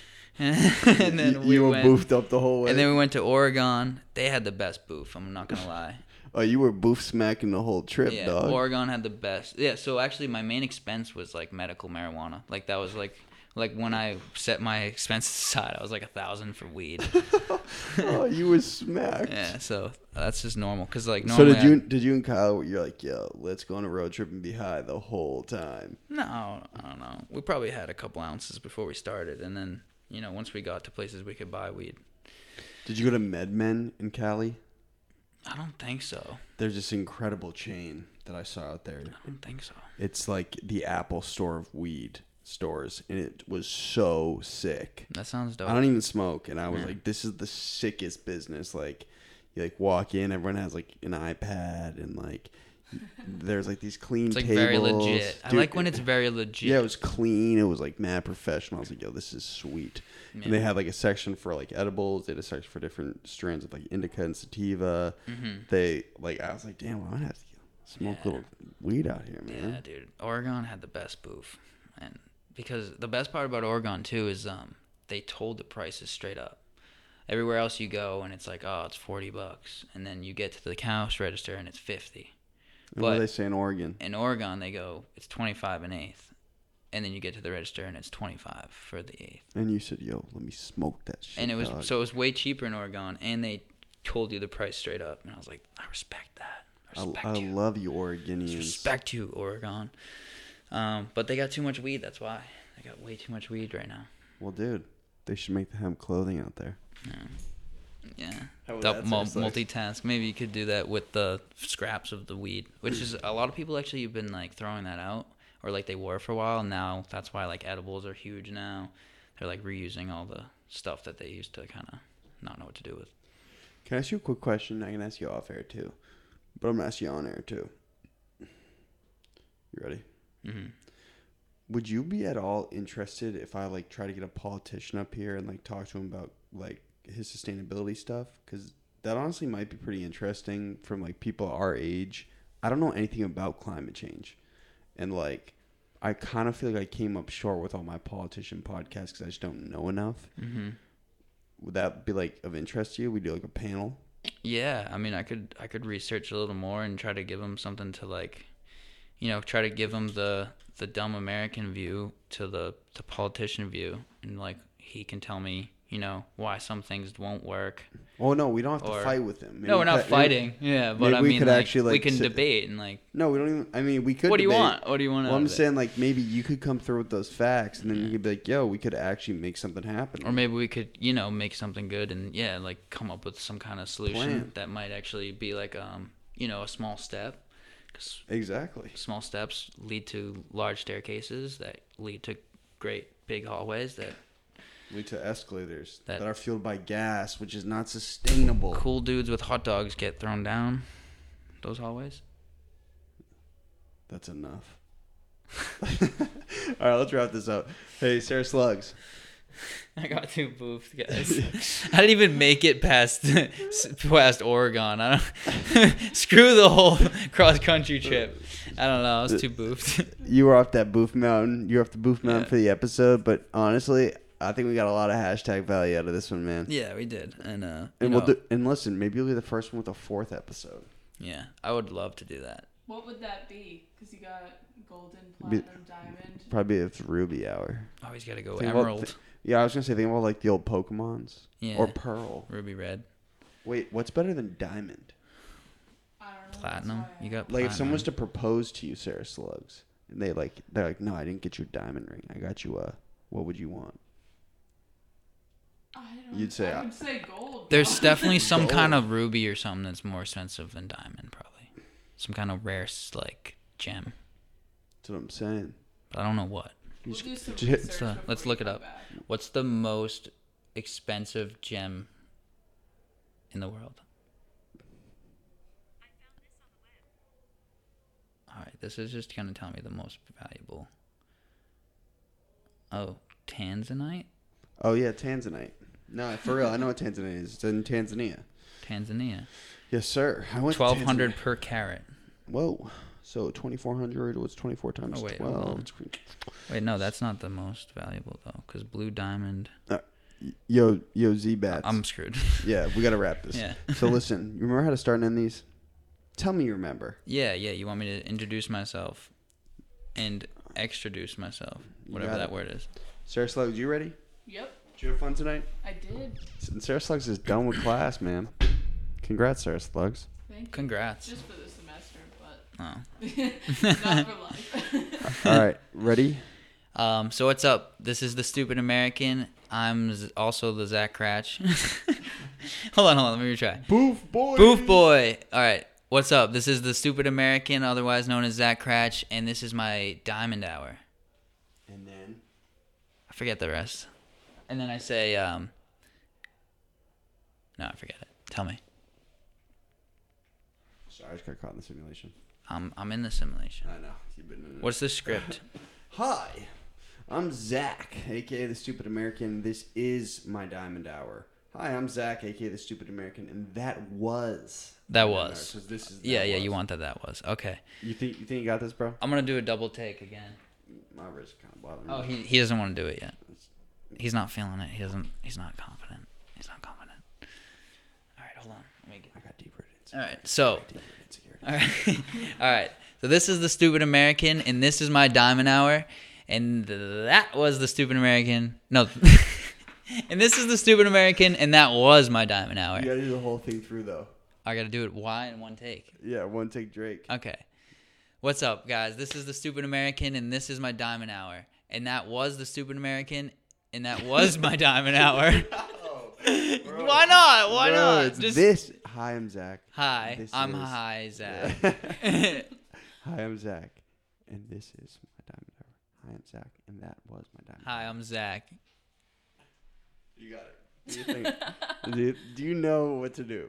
Speaker 3: [LAUGHS] and then we
Speaker 1: you were
Speaker 3: went,
Speaker 1: boofed up the whole way.
Speaker 3: and then we went to Oregon. They had the best boof. I'm not gonna lie. [LAUGHS]
Speaker 1: oh, you were boof smacking the whole trip,
Speaker 3: yeah,
Speaker 1: dog.
Speaker 3: Oregon had the best. Yeah, so actually, my main expense was like medical marijuana. Like that was like like when I set my expenses aside, I was like a thousand for weed. [LAUGHS]
Speaker 1: oh, you were smacked.
Speaker 3: yeah, so that's just normal. Cause like
Speaker 1: So did you did you and Kyle? You're like, yo, let's go on a road trip and be high the whole time.
Speaker 3: No, I don't know. We probably had a couple ounces before we started, and then you know once we got to places we could buy weed.
Speaker 1: Did you go to MedMen in Cali?
Speaker 3: I don't think so.
Speaker 1: There's this incredible chain that I saw out there.
Speaker 3: I don't think so.
Speaker 1: It's like the Apple store of weed stores, and it was so sick.
Speaker 3: That sounds dope.
Speaker 1: I don't even smoke, and I was
Speaker 3: Yeah.
Speaker 1: like, "This is the sickest business." Like, you like walk in, everyone has like an iPad, and like there's like these clean
Speaker 3: it's like
Speaker 1: tables.
Speaker 3: very legit. I like when it's very legit.
Speaker 1: yeah, it was clean. It was like mad professional. I was like, "Yo, this is sweet." And they had like a section for like edibles. They had a section for different strands of like indica and sativa.
Speaker 3: Mhm.
Speaker 1: They like, I was like, "Damn, well, I have to smoke
Speaker 3: Yeah.
Speaker 1: a little weed out here, man."
Speaker 3: Yeah, dude. Oregon had the best boof, and because the best part about Oregon too is um they told the prices straight up. Everywhere else you go and it's like oh it's forty bucks, and then you get to the cash register and it's fifty.
Speaker 1: And what do
Speaker 3: But-
Speaker 1: they say in Oregon?
Speaker 3: In Oregon they go it's twenty five an eighth, and then you get to the register and it's twenty five for the eighth.
Speaker 1: And you said, "Yo, let me smoke that shit."
Speaker 3: And it was
Speaker 1: dog."
Speaker 3: so it was way cheaper in Oregon, and they told you the price straight up, and I was like I respect that. I
Speaker 1: I,
Speaker 3: respect
Speaker 1: I
Speaker 3: you.
Speaker 1: love you, Oregonians.
Speaker 3: Respect you, Oregon. Um, but they got too much weed. That's why they got way too much weed right now.
Speaker 1: Well, dude, they should make the hemp clothing out there.
Speaker 3: Yeah,
Speaker 1: How would
Speaker 3: Dou-
Speaker 1: that
Speaker 3: mul- multitask. Maybe you could do that with the scraps of the weed, which is a lot of people actually have been like throwing that out, or like they were for a while. And now that's why like edibles are huge now. They're like reusing all the stuff that they used to kind of not know what to do with.
Speaker 1: Can I ask you a quick question? I can ask you off air too, but I'm gonna ask you on air too. You ready?
Speaker 3: Hmm
Speaker 1: Would you be at all interested if I like try to get a politician up here and like talk to him about like his sustainability stuff? Because that honestly might be pretty interesting from like people our age. I don't know anything about climate change, and like I kind of feel like I came up short with all my politician podcasts because I just don't know enough.
Speaker 3: hmm
Speaker 1: Would that be like of interest to you? We do like a panel.
Speaker 3: Yeah, I mean, I could I could research a little more and try to give them something to like, you know, try to give him the the dumb American view to the the politician view, and like he can tell me, you know, why some things won't work.
Speaker 1: Oh no, we don't have to fight with him. Maybe
Speaker 3: no, we're not
Speaker 1: could-
Speaker 3: fighting. Yeah, but
Speaker 1: maybe
Speaker 3: I
Speaker 1: we
Speaker 3: mean,
Speaker 1: could
Speaker 3: like,
Speaker 1: actually,
Speaker 3: we can
Speaker 1: sit-
Speaker 3: debate and like,
Speaker 1: No, we don't even. I mean, we could.
Speaker 3: what do you
Speaker 1: debate.
Speaker 3: want? What do you want?
Speaker 1: Well, I'm saying like maybe you could come through with those facts, and then you could be like, "Yo, we could actually make something happen."
Speaker 3: Or maybe we could, you know, make something good and yeah, like come up with some kind of solution
Speaker 1: Plan.
Speaker 3: that might actually be like, um, you know, a small step. 'Cause
Speaker 1: exactly.
Speaker 3: small steps lead to large staircases that lead to great big hallways that
Speaker 1: Lead to escalators that,
Speaker 3: That-
Speaker 1: are fueled by gas, which is not sustainable.
Speaker 3: cool dudes with hot dogs get thrown down those hallways.
Speaker 1: That's enough. [LAUGHS] All right, let's wrap this up. Hey, Sarah Slugs. [LAUGHS]
Speaker 3: I got too boofed, guys. [LAUGHS] [LAUGHS] I didn't even make it past past Oregon. I don't screw the whole cross country trip. I don't know. I was too boofed.
Speaker 1: You were off that boof mountain. You're off the boof mountain
Speaker 3: Yeah.
Speaker 1: for the episode, but honestly, I think we got a lot of hashtag value out of this one, man.
Speaker 3: yeah, we did, and uh,
Speaker 1: And we'll do, and listen, maybe you'll be the first one with a fourth episode.
Speaker 3: yeah, I would love to do that.
Speaker 4: What would that be? Because you got golden,
Speaker 1: Be-
Speaker 4: diamond.
Speaker 1: Probably it's Ruby Hour.
Speaker 3: Always got to go
Speaker 1: Think about
Speaker 3: emerald,
Speaker 1: th- Yeah, I was gonna say think about like the old Pokemons
Speaker 3: yeah,
Speaker 1: or Pearl.
Speaker 3: ruby red,
Speaker 1: Wait, what's better than Diamond?
Speaker 4: I don't know. that's
Speaker 3: platinum.
Speaker 4: why I
Speaker 3: You got
Speaker 1: Like if someone was to propose to you, Sarah Slugs, and they like they're like, no, I didn't get you a diamond ring. I got you a. What would you want?
Speaker 4: I don't,
Speaker 1: You'd say
Speaker 4: I
Speaker 1: I-
Speaker 4: would say gold.
Speaker 3: There's [LAUGHS] definitely some kind of ruby or something that's more expensive than diamond, probably. Some kind of rare like gem,
Speaker 1: That's what I'm saying.
Speaker 3: but I don't know what.
Speaker 1: You
Speaker 4: We'll
Speaker 1: just-
Speaker 4: do some
Speaker 1: just
Speaker 4: research
Speaker 3: uh, let's look it up.
Speaker 4: back.
Speaker 3: What's the most expensive gem in the world? All right, this is just gonna tell me the most valuable. Oh, tanzanite.
Speaker 1: Oh yeah, Tanzanite. No, for real. I know what Tanzania is. It's in Tanzania.
Speaker 3: Tanzania.
Speaker 1: Yes, sir. I went
Speaker 3: Twelve hundred per carat.
Speaker 1: Whoa. So 2,400 was 24 times
Speaker 3: Oh, wait,
Speaker 1: 12.
Speaker 3: Wait, no, that's not the most valuable though, because blue diamond.
Speaker 1: Uh, yo, yo, Z bats.
Speaker 3: I'm screwed. [LAUGHS]
Speaker 1: yeah, we got to wrap this.
Speaker 3: yeah.
Speaker 1: So listen, you remember how to start and end these? Tell me you remember.
Speaker 3: Yeah, yeah. You want me to introduce myself and extraduce myself, whatever that word is.
Speaker 1: Sarah Slugs, you ready?
Speaker 4: Yep,
Speaker 1: Did you have fun tonight?
Speaker 4: I did.
Speaker 1: S- Sarah Slugs is done with class, man. Congrats, Sarah Slugs.
Speaker 4: Thank you.
Speaker 3: Congrats.
Speaker 4: Just for the semester,
Speaker 3: Oh.
Speaker 4: not for life.
Speaker 1: All right, ready?
Speaker 3: Um, so what's up? This is the Stupid American. I'm Z- also the Zach Cratch. [LAUGHS] hold on, hold on. Let me retry.
Speaker 1: Boof boy.
Speaker 3: Boof boy. All right. What's up? This is the Stupid American, otherwise known as Zach Cratch, and this is my Diamond Hour.
Speaker 1: And then
Speaker 3: I forget the rest. And then I say, um, no, I forget it. Tell me.
Speaker 1: Sorry, I just got caught in the simulation.
Speaker 3: I'm I'm in the simulation.
Speaker 1: I know. You've been in it.
Speaker 3: What's the script? [LAUGHS]
Speaker 1: Hi, I'm Zach, aka the Stupid American. This is my Diamond Hour. Hi, I'm Zach, aka the Stupid American, and that was
Speaker 3: That was.
Speaker 1: This is
Speaker 3: yeah,
Speaker 1: that
Speaker 3: yeah.
Speaker 1: was.
Speaker 3: You want that? That was okay.
Speaker 1: You think you think you got this, bro?
Speaker 3: I'm gonna do a double take again.
Speaker 1: My wrist kind of bothering
Speaker 3: Oh,
Speaker 1: me.
Speaker 3: he he doesn't want to do it yet. He's not feeling it. He doesn't. He's not confident. He's not confident. All right, hold on. Let me get.
Speaker 1: I got deep rooted.
Speaker 3: All right, so
Speaker 1: Deep rooted insecurity.
Speaker 3: All right. [LAUGHS] All right. So this is the stupid American, and this is my diamond hour, and that was the stupid American. No. [LAUGHS] and this is the stupid American, and that was my diamond hour.
Speaker 1: You gotta do the whole thing through though.
Speaker 3: I got to do it why in one take.
Speaker 1: Yeah, one take Drake.
Speaker 3: Okay. What's up, guys? This is the stupid American, and this is my diamond hour, and that was the stupid American, and that was my diamond hour. [LAUGHS] why not? Why
Speaker 1: Bro,
Speaker 3: not?
Speaker 1: It's
Speaker 3: Just
Speaker 1: this. Hi, I'm Zach.
Speaker 3: hi.
Speaker 1: This
Speaker 3: I'm
Speaker 1: is-
Speaker 3: high, [LAUGHS] Zach. [LAUGHS]
Speaker 1: Hi, I'm Zach, and this is my Diamond Hour. Hi, I'm Zach, and that was my Diamond.
Speaker 3: hi, I'm Zach.
Speaker 1: You got it. Do you, think, [LAUGHS] do, you, do you know what to do?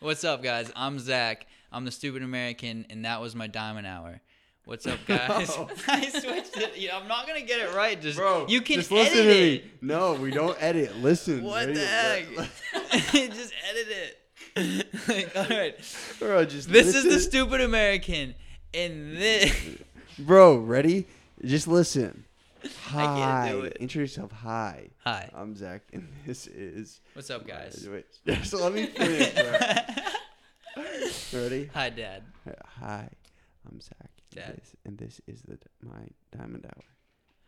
Speaker 3: What's up, guys? I'm Zach. I'm the stupid American, and that was my diamond hour. What's up, [LAUGHS] oh. guys?
Speaker 1: No. [LAUGHS]
Speaker 3: I switched it. Yeah, I'm not gonna get it right. Just
Speaker 1: Bro,
Speaker 3: you can
Speaker 1: just
Speaker 3: edit
Speaker 1: listen to
Speaker 3: it.
Speaker 1: me. No, we don't edit. Listen.
Speaker 3: What the heck? [LAUGHS] Just edit it. like, all right.
Speaker 1: Bro, just
Speaker 3: This is the
Speaker 1: listen.
Speaker 3: stupid American, and this.
Speaker 1: Bro, ready? Just listen. Hi.
Speaker 3: do it.
Speaker 1: Introduce yourself. Hi.
Speaker 3: Hi.
Speaker 1: I'm Zach, and this is.
Speaker 3: What's up, guys?
Speaker 1: Wait, just let me finish. bro. Ready?
Speaker 3: Hi, Dad.
Speaker 1: Hi, I'm Zach. This, and this is the my Diamond Hour.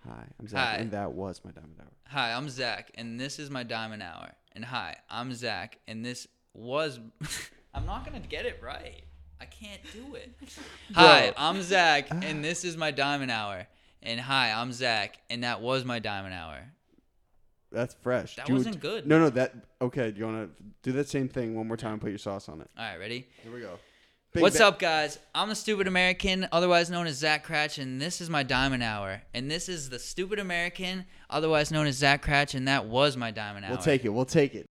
Speaker 1: Hi, I'm Zach,
Speaker 3: Hi.
Speaker 1: and that was my Diamond Hour.
Speaker 3: Hi, I'm Zach, and this is my diamond hour. And hi, I'm Zach, and this was. [LAUGHS] I'm not gonna get it right. I can't do it. [LAUGHS] Hi, I'm Zach, ah. and this is my diamond hour. And hi, I'm Zach, and that was my diamond hour.
Speaker 1: That's fresh.
Speaker 3: That
Speaker 1: Do-
Speaker 3: wasn't good.
Speaker 1: No, no, that okay. Do you want to do that same thing one more time? and Put your sauce on it.
Speaker 3: All right, ready?
Speaker 1: Here we go.
Speaker 3: What's up, guys? I'm the stupid American, otherwise known as Zach Cratch, and this is my diamond hour. And this is the stupid American, otherwise known as Zach Cratch, and that was my diamond hour.
Speaker 1: We'll take it. We'll take it.